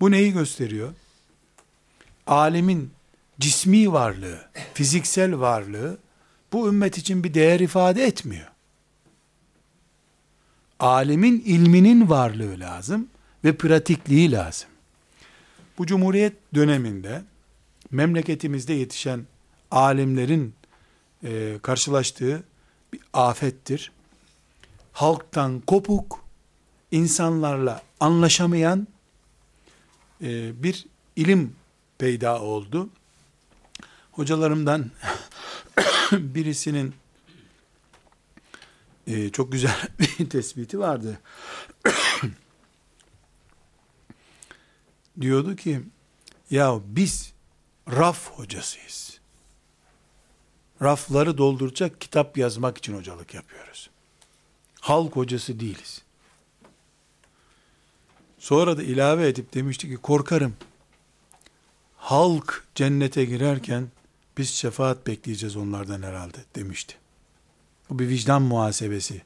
Bu neyi gösteriyor? Alemin cismi varlığı, fiziksel varlığı bu ümmet için bir değer ifade etmiyor. Alemin ilminin varlığı lazım ve pratikliği lazım. Bu Cumhuriyet döneminde memleketimizde yetişen alimlerin e, karşılaştığı bir afettir. Halktan kopuk, insanlarla anlaşamayan e, bir ilim peyda oldu. Hocalarımdan [coughs] birisinin e, çok güzel [laughs] bir tespiti vardı. [coughs] Diyordu ki, ya biz raf hocasıyız. Rafları dolduracak kitap yazmak için hocalık yapıyoruz. Halk hocası değiliz. Sonra da ilave edip demişti ki korkarım halk cennete girerken biz şefaat bekleyeceğiz onlardan herhalde demişti. Bu bir vicdan muhasebesi.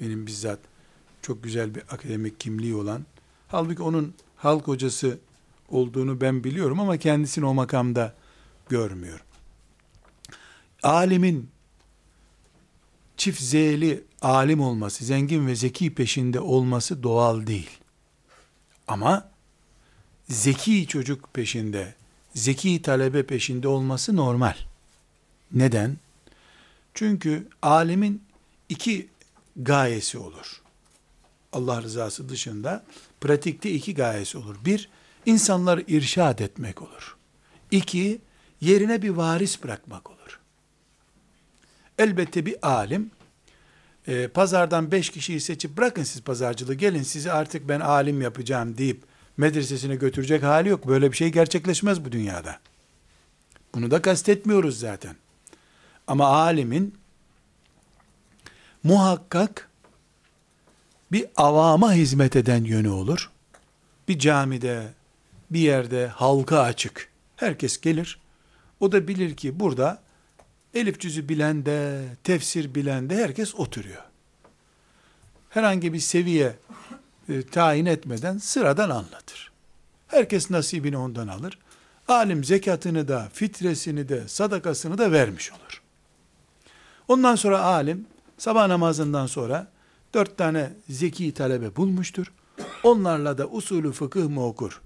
Benim bizzat çok güzel bir akademik kimliği olan, halbuki onun halk hocası olduğunu ben biliyorum ama kendisini o makamda görmüyorum. Alimin çift zeyli alim olması, zengin ve zeki peşinde olması doğal değil. Ama zeki çocuk peşinde, zeki talebe peşinde olması normal. Neden? Çünkü alimin iki gayesi olur. Allah rızası dışında pratikte iki gayesi olur. Bir, insanları irşad etmek olur. İki, yerine bir varis bırakmak olur. Elbette bir alim, e, pazardan beş kişiyi seçip bırakın siz pazarcılığı gelin sizi artık ben alim yapacağım deyip medresesine götürecek hali yok. Böyle bir şey gerçekleşmez bu dünyada. Bunu da kastetmiyoruz zaten. Ama alimin muhakkak bir avama hizmet eden yönü olur. Bir camide, bir yerde halka açık. Herkes gelir. O da bilir ki burada elif cüzü bilen de, tefsir bilen de herkes oturuyor. Herhangi bir seviye e, tayin etmeden sıradan anlatır. Herkes nasibini ondan alır. Alim zekatını da, fitresini de, sadakasını da vermiş olur. Ondan sonra alim sabah namazından sonra dört tane zeki talebe bulmuştur. Onlarla da usulü fıkıh mı okur?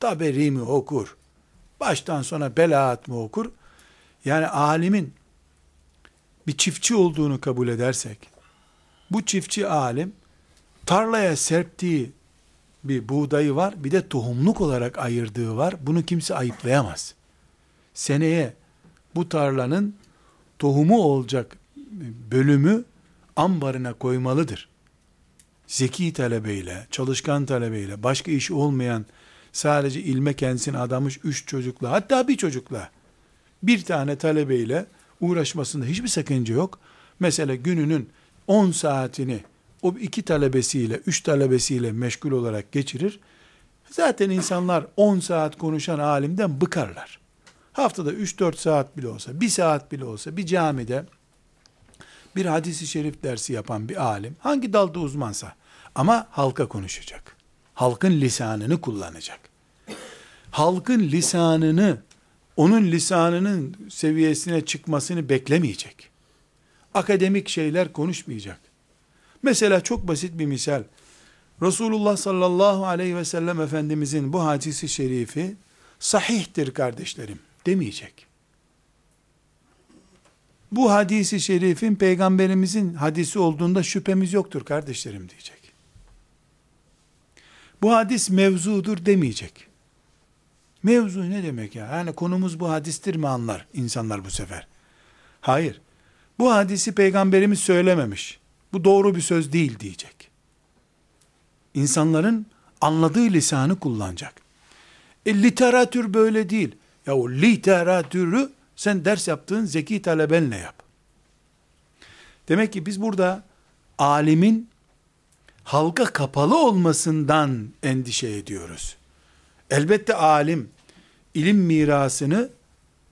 Taberi mi okur? Baştan sona belaat mı okur? Yani alimin bir çiftçi olduğunu kabul edersek, bu çiftçi alim tarlaya serptiği bir buğdayı var, bir de tohumluk olarak ayırdığı var. Bunu kimse ayıplayamaz. Seneye bu tarlanın tohumu olacak bölümü ambarına koymalıdır. Zeki talebeyle, çalışkan talebeyle, başka işi olmayan, sadece ilme kendisini adamış üç çocukla, hatta bir çocukla, bir tane talebeyle uğraşmasında hiçbir sakınca yok. Mesela gününün 10 saatini o iki talebesiyle, üç talebesiyle meşgul olarak geçirir. Zaten insanlar 10 saat konuşan alimden bıkarlar. Haftada 3-4 saat bile olsa, bir saat bile olsa bir camide bir hadisi şerif dersi yapan bir alim, hangi dalda uzmansa ama halka konuşacak. Halkın lisanını kullanacak. Halkın lisanını, onun lisanının seviyesine çıkmasını beklemeyecek. Akademik şeyler konuşmayacak. Mesela çok basit bir misal. Resulullah sallallahu aleyhi ve sellem Efendimizin bu hadisi şerifi sahihtir kardeşlerim demeyecek. Bu hadisi şerifin peygamberimizin hadisi olduğunda şüphemiz yoktur kardeşlerim diyecek. Bu hadis mevzudur demeyecek. Mevzu ne demek ya? Yani konumuz bu hadistir mi anlar insanlar bu sefer? Hayır. Bu hadisi peygamberimiz söylememiş. Bu doğru bir söz değil diyecek. İnsanların anladığı lisanı kullanacak. E, literatür böyle değil. Ya o literatürü sen ders yaptığın zeki talebenle yap. Demek ki biz burada alimin halka kapalı olmasından endişe ediyoruz. Elbette alim ilim mirasını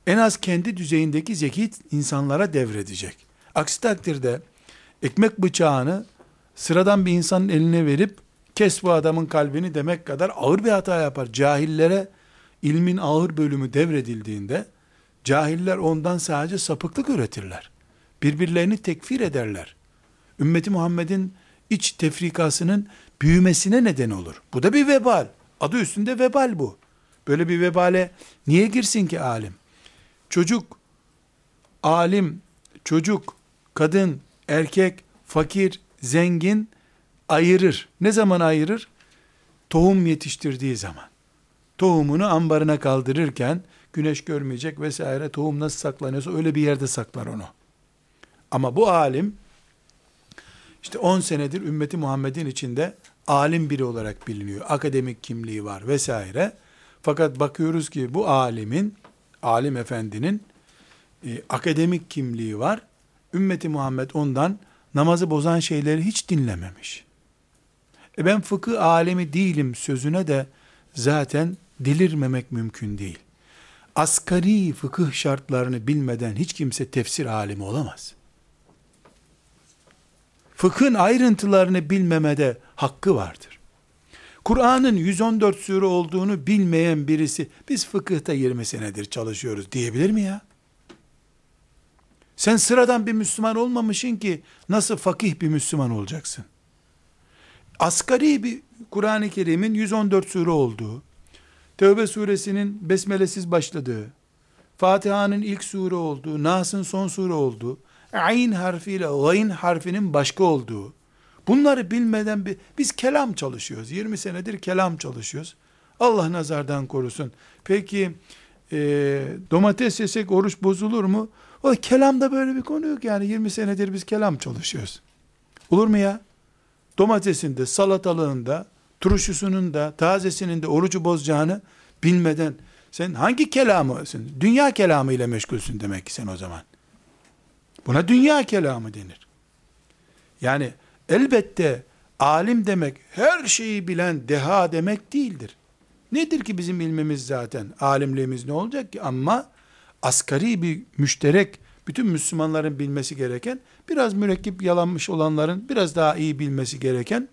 en az kendi düzeyindeki zeki insanlara devredecek. Aksi takdirde ekmek bıçağını sıradan bir insanın eline verip kes bu adamın kalbini demek kadar ağır bir hata yapar. Cahillere ilmin ağır bölümü devredildiğinde cahiller ondan sadece sapıklık üretirler. Birbirlerini tekfir ederler. Ümmeti Muhammed'in iç tefrikasının büyümesine neden olur. Bu da bir vebal. Adı üstünde vebal bu. Böyle bir vebale niye girsin ki alim? Çocuk, alim, çocuk, kadın, erkek, fakir, zengin ayırır. Ne zaman ayırır? Tohum yetiştirdiği zaman. Tohumunu ambarına kaldırırken güneş görmeyecek vesaire tohum nasıl saklanıyorsa öyle bir yerde saklar onu. Ama bu alim işte 10 senedir ümmeti Muhammed'in içinde alim biri olarak biliniyor. Akademik kimliği var vesaire. Fakat bakıyoruz ki bu alimin, alim efendinin e, akademik kimliği var. Ümmeti Muhammed ondan namazı bozan şeyleri hiç dinlememiş. E ben fıkıh alemi değilim sözüne de zaten delirmemek mümkün değil. Asgari fıkıh şartlarını bilmeden hiç kimse tefsir alimi olamaz. Fıkhın ayrıntılarını bilmemede hakkı vardır. Kur'an'ın 114 sure olduğunu bilmeyen birisi biz fıkıhta 20 senedir çalışıyoruz diyebilir mi ya? Sen sıradan bir Müslüman olmamışsın ki nasıl fakih bir Müslüman olacaksın? Asgari bir Kur'an-ı Kerim'in 114 sure olduğu, Tevbe suresinin besmelesiz başladığı, Fatiha'nın ilk sure olduğu, Nas'ın son sure olduğu, Ayn harfiyle gayn harfinin başka olduğu, bunları bilmeden bir, biz kelam çalışıyoruz. 20 senedir kelam çalışıyoruz. Allah nazardan korusun. Peki e, domates yesek oruç bozulur mu? O kelamda böyle bir konu yok yani 20 senedir biz kelam çalışıyoruz. Olur mu ya? Domatesinde, salatalığında, turşusunun da, tazesinin de orucu bozacağını bilmeden sen hangi kelamısın? Dünya kelamı ile meşgulsün demek ki sen o zaman. Buna dünya kelamı denir. Yani elbette alim demek her şeyi bilen deha demek değildir. Nedir ki bizim ilmimiz zaten? Alimliğimiz ne olacak ki? Ama asgari bir müşterek, bütün Müslümanların bilmesi gereken, biraz mürekkep yalanmış olanların biraz daha iyi bilmesi gereken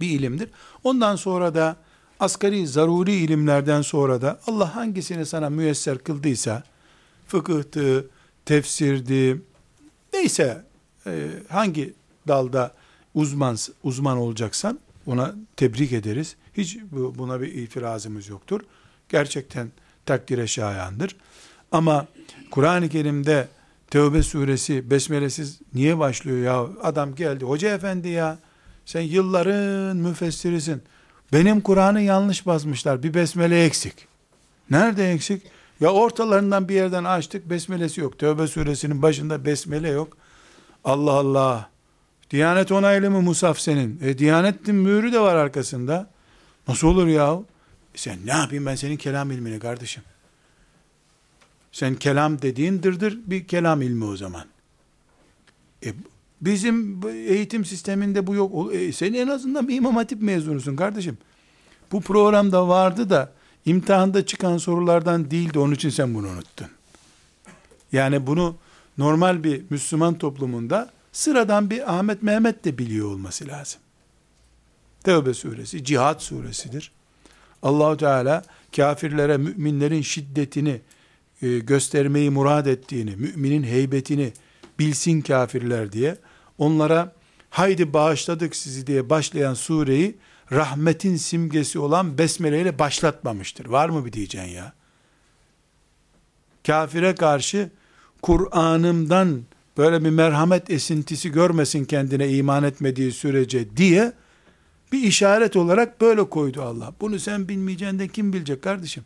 bir ilimdir. Ondan sonra da asgari zaruri ilimlerden sonra da Allah hangisini sana müyesser kıldıysa, fıkıhtı, tefsirdi, neyse e, hangi dalda uzman uzman olacaksan ona tebrik ederiz. Hiç buna bir itirazımız yoktur. Gerçekten takdire şayandır. Ama Kur'an-ı Kerim'de Tevbe suresi besmelesiz niye başlıyor ya? Adam geldi. Hoca efendi ya sen yılların müfessirisin. Benim Kur'an'ı yanlış basmışlar. Bir besmele eksik. Nerede eksik? Ya ortalarından bir yerden açtık besmelesi yok. Tevbe suresinin başında besmele yok. Allah Allah. Diyanet onaylı mı Musaf senin? E Diyanet'in mührü de var arkasında. Nasıl olur ya? E sen ne yapayım ben senin kelam ilmini kardeşim? Sen kelam dediğin dırdır bir kelam ilmi o zaman. E, bizim eğitim sisteminde bu yok. E, sen en azından bir imam hatip mezunusun kardeşim. Bu programda vardı da imtihanda çıkan sorulardan değildi. Onun için sen bunu unuttun. Yani bunu normal bir Müslüman toplumunda sıradan bir Ahmet Mehmet de biliyor olması lazım. Tevbe suresi, cihat suresidir. Allahu Teala kafirlere müminlerin şiddetini göstermeyi murad ettiğini, müminin heybetini bilsin kafirler diye onlara haydi bağışladık sizi diye başlayan sureyi rahmetin simgesi olan besmele ile başlatmamıştır. Var mı bir diyeceksin ya? Kafire karşı Kur'an'ımdan böyle bir merhamet esintisi görmesin kendine iman etmediği sürece diye bir işaret olarak böyle koydu Allah. Bunu sen bilmeyeceksin de kim bilecek kardeşim?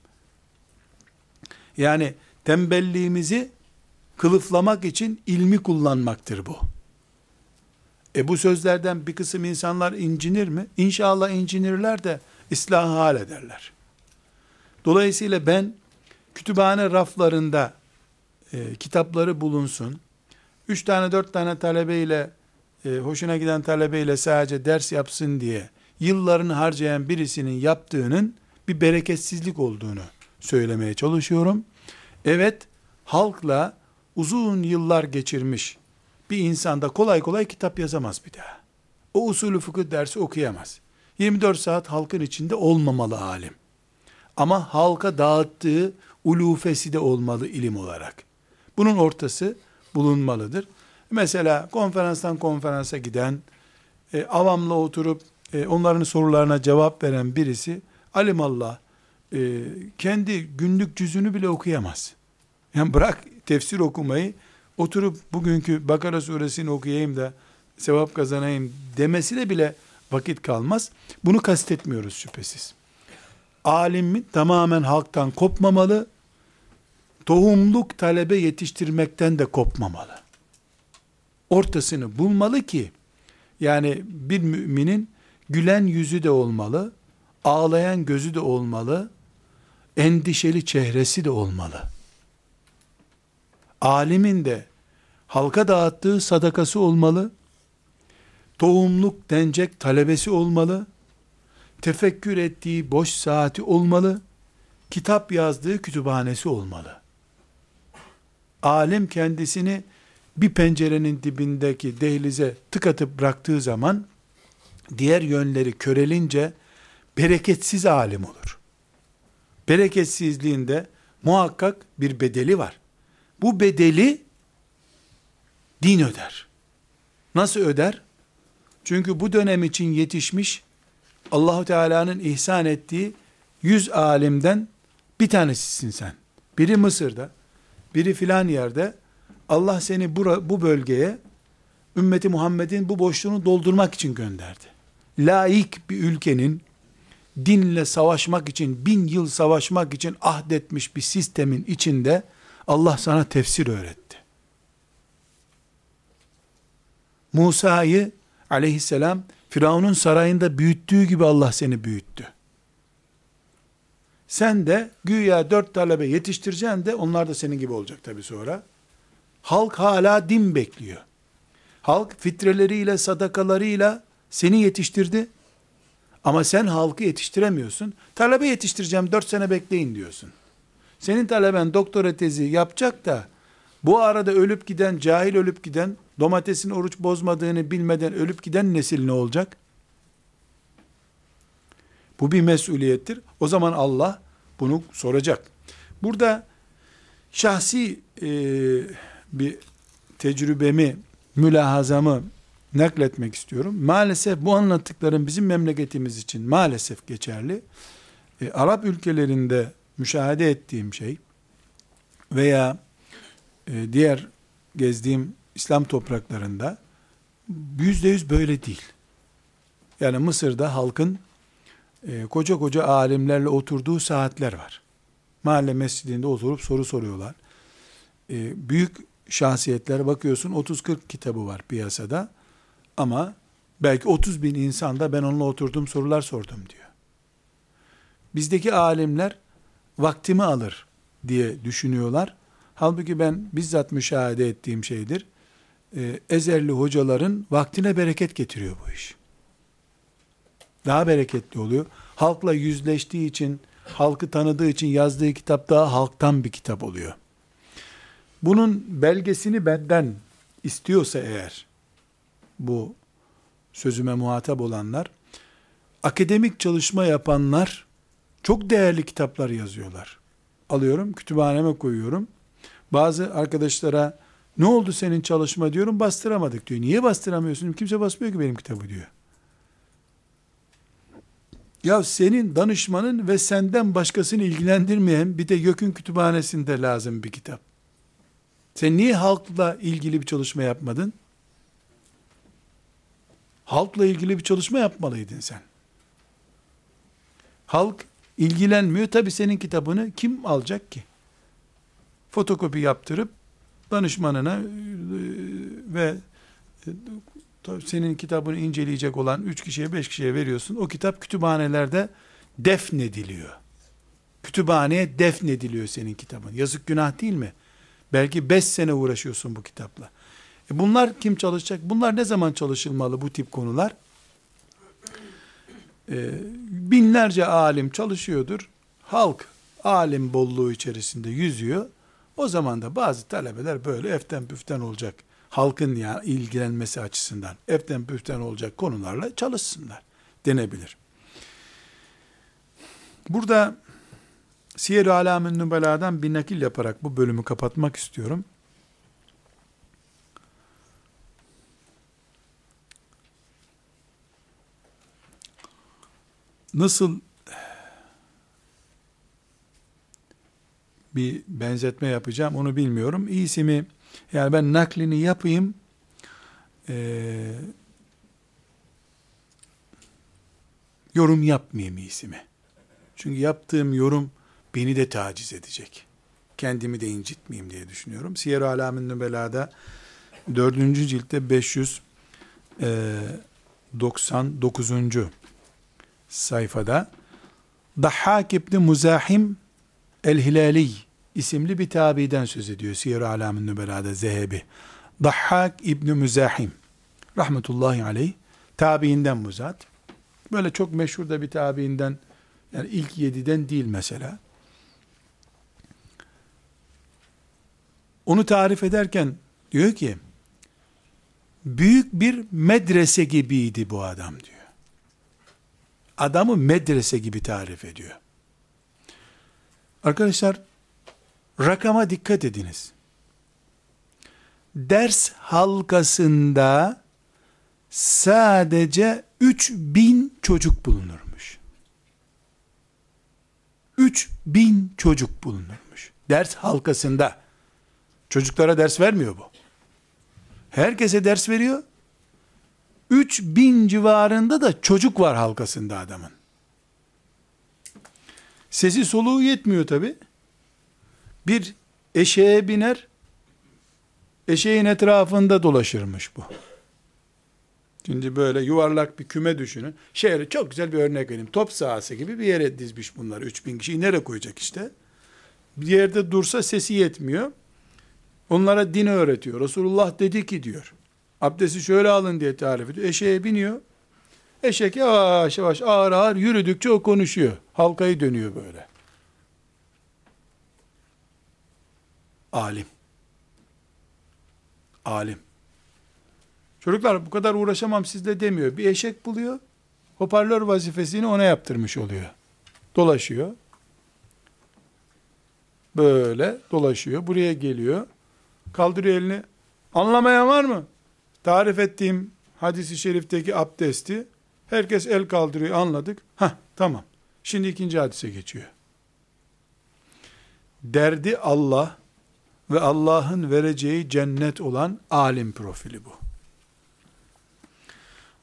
Yani tembelliğimizi kılıflamak için ilmi kullanmaktır bu. E bu sözlerden bir kısım insanlar incinir mi? İnşallah incinirler de ıslahı hal ederler. Dolayısıyla ben kütüphane raflarında e, kitapları bulunsun, üç tane dört tane talebeyle, e, hoşuna giden talebeyle sadece ders yapsın diye yıllarını harcayan birisinin yaptığının bir bereketsizlik olduğunu söylemeye çalışıyorum. Evet, halkla uzun yıllar geçirmiş bir insan da kolay kolay kitap yazamaz bir daha. O usulü fıkıh dersi okuyamaz. 24 saat halkın içinde olmamalı alim. Ama halka dağıttığı ulufesi de olmalı ilim olarak. Bunun ortası bulunmalıdır. Mesela konferanstan konferansa giden, e, avamla oturup e, onların sorularına cevap veren birisi, alimallah, e, kendi günlük cüzünü bile okuyamaz. Yani bırak tefsir okumayı, oturup bugünkü Bakara suresini okuyayım da sevap kazanayım demesine bile vakit kalmaz. Bunu kastetmiyoruz şüphesiz. Alim tamamen halktan kopmamalı, tohumluk talebe yetiştirmekten de kopmamalı. Ortasını bulmalı ki, yani bir müminin gülen yüzü de olmalı, ağlayan gözü de olmalı, endişeli çehresi de olmalı. Alimin de halka dağıttığı sadakası olmalı, tohumluk denecek talebesi olmalı, tefekkür ettiği boş saati olmalı, kitap yazdığı kütüphanesi olmalı. Alim kendisini bir pencerenin dibindeki dehlize tıkatıp bıraktığı zaman, diğer yönleri körelince, bereketsiz alim olur. Bereketsizliğinde muhakkak bir bedeli var. Bu bedeli din öder. Nasıl öder? Çünkü bu dönem için yetişmiş Allahu Teala'nın ihsan ettiği yüz alimden bir tanesisin sen. Biri Mısır'da, biri filan yerde. Allah seni bu, bu bölgeye ümmeti Muhammed'in bu boşluğunu doldurmak için gönderdi. Laik bir ülkenin dinle savaşmak için, bin yıl savaşmak için ahdetmiş bir sistemin içinde Allah sana tefsir öğretti. Musa'yı aleyhisselam Firavun'un sarayında büyüttüğü gibi Allah seni büyüttü. Sen de güya dört talebe yetiştireceksin de onlar da senin gibi olacak tabi sonra. Halk hala din bekliyor. Halk fitreleriyle, sadakalarıyla seni yetiştirdi. Ama sen halkı yetiştiremiyorsun. Talebe yetiştireceğim dört sene bekleyin diyorsun. Senin taleben doktora tezi yapacak da bu arada ölüp giden, cahil ölüp giden, domatesin oruç bozmadığını bilmeden ölüp giden nesil ne olacak? Bu bir mesuliyettir. O zaman Allah bunu soracak. Burada şahsi e, bir tecrübemi, mülahazamı nakletmek istiyorum. Maalesef bu anlattıklarım bizim memleketimiz için maalesef geçerli. E, Arap ülkelerinde müşahede ettiğim şey veya e, diğer gezdiğim İslam topraklarında yüzde yüz böyle değil. Yani Mısır'da halkın e, koca koca alimlerle oturduğu saatler var. Mahalle mescidinde oturup soru soruyorlar. E, büyük şahsiyetler bakıyorsun 30-40 kitabı var piyasada ama belki 30 bin insan da ben onunla oturdum sorular sordum diyor. Bizdeki alimler vaktimi alır diye düşünüyorlar. Halbuki ben bizzat müşahede ettiğim şeydir. Ee, Ezerli hocaların vaktine bereket getiriyor bu iş. Daha bereketli oluyor. Halkla yüzleştiği için, halkı tanıdığı için yazdığı kitap daha halktan bir kitap oluyor. Bunun belgesini benden istiyorsa eğer, bu sözüme muhatap olanlar, akademik çalışma yapanlar çok değerli kitaplar yazıyorlar. Alıyorum, kütüphaneme koyuyorum. Bazı arkadaşlara ne oldu senin çalışma diyorum bastıramadık diyor. Niye bastıramıyorsun? Kimse basmıyor ki benim kitabı diyor. Ya senin danışmanın ve senden başkasını ilgilendirmeyen bir de YÖK'ün kütüphanesinde lazım bir kitap. Sen niye halkla ilgili bir çalışma yapmadın? Halkla ilgili bir çalışma yapmalıydın sen. Halk ilgilenmiyor. Tabi senin kitabını kim alacak ki? Fotokopi yaptırıp danışmanına e, ve e, senin kitabını inceleyecek olan üç kişiye beş kişiye veriyorsun. O kitap kütüphanelerde defnediliyor. Kütüphaneye defnediliyor senin kitabın. Yazık günah değil mi? Belki beş sene uğraşıyorsun bu kitapla. E bunlar kim çalışacak? Bunlar ne zaman çalışılmalı bu tip konular? E, binlerce alim çalışıyordur. Halk alim bolluğu içerisinde yüzüyor. O zaman da bazı talebeler böyle eften püften olacak. Halkın ya ilgilenmesi açısından eften püften olacak konularla çalışsınlar denebilir. Burada Siyer-i Alamün Nübela'dan bir nakil yaparak bu bölümü kapatmak istiyorum. Nasıl bir benzetme yapacağım onu bilmiyorum. İyisi mi? Yani ben naklini yapayım. Ee, yorum yapmayayım iyisi mi? Çünkü yaptığım yorum beni de taciz edecek. Kendimi de incitmeyeyim diye düşünüyorum. Siyer-i Alamin Nübela'da 4. ciltte 599. Sayfada Dahhak İbni Muzahim El-Hilali isimli bir tabiden söz ediyor. Siyer-i Alamin Nübela'da Zehebi. Dahhak İbni Muzahim rahmetullahi aleyh tabiinden muzat. Böyle çok meşhur da bir tabiinden yani ilk yediden değil mesela. Onu tarif ederken diyor ki büyük bir medrese gibiydi bu adam diyor. Adamı medrese gibi tarif ediyor. Arkadaşlar rakama dikkat ediniz. Ders halkasında sadece 3000 çocuk bulunurmuş. 3000 çocuk bulunurmuş. Ders halkasında. Çocuklara ders vermiyor bu. Herkese ders veriyor. 3000 civarında da çocuk var halkasında adamın. Sesi soluğu yetmiyor tabi. Bir eşeğe biner, eşeğin etrafında dolaşırmış bu. Şimdi böyle yuvarlak bir küme düşünün. Şehre çok güzel bir örnek vereyim. Top sahası gibi bir yere dizmiş bunlar. 3000 kişiyi nereye koyacak işte? Bir yerde dursa sesi yetmiyor. Onlara din öğretiyor. Resulullah dedi ki diyor. Abdesti şöyle alın diye tarif ediyor. Eşeğe biniyor. Eşek yavaş yavaş ağır ağır yürüdükçe o konuşuyor. Halkayı dönüyor böyle. Alim. Alim. Çocuklar bu kadar uğraşamam sizle demiyor. Bir eşek buluyor. Hoparlör vazifesini ona yaptırmış oluyor. Dolaşıyor. Böyle dolaşıyor. Buraya geliyor. Kaldırıyor elini. Anlamayan var mı? Tarif ettiğim hadisi şerifteki abdesti herkes el kaldırıyor anladık. Ha tamam. Şimdi ikinci hadise geçiyor. Derdi Allah ve Allah'ın vereceği cennet olan alim profili bu.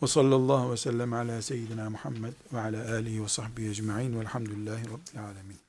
Ve sallallahu ve sellem ala seyyidina Muhammed ve ala alihi ve sahbihi ecma'in velhamdülillahi rabbil alemin.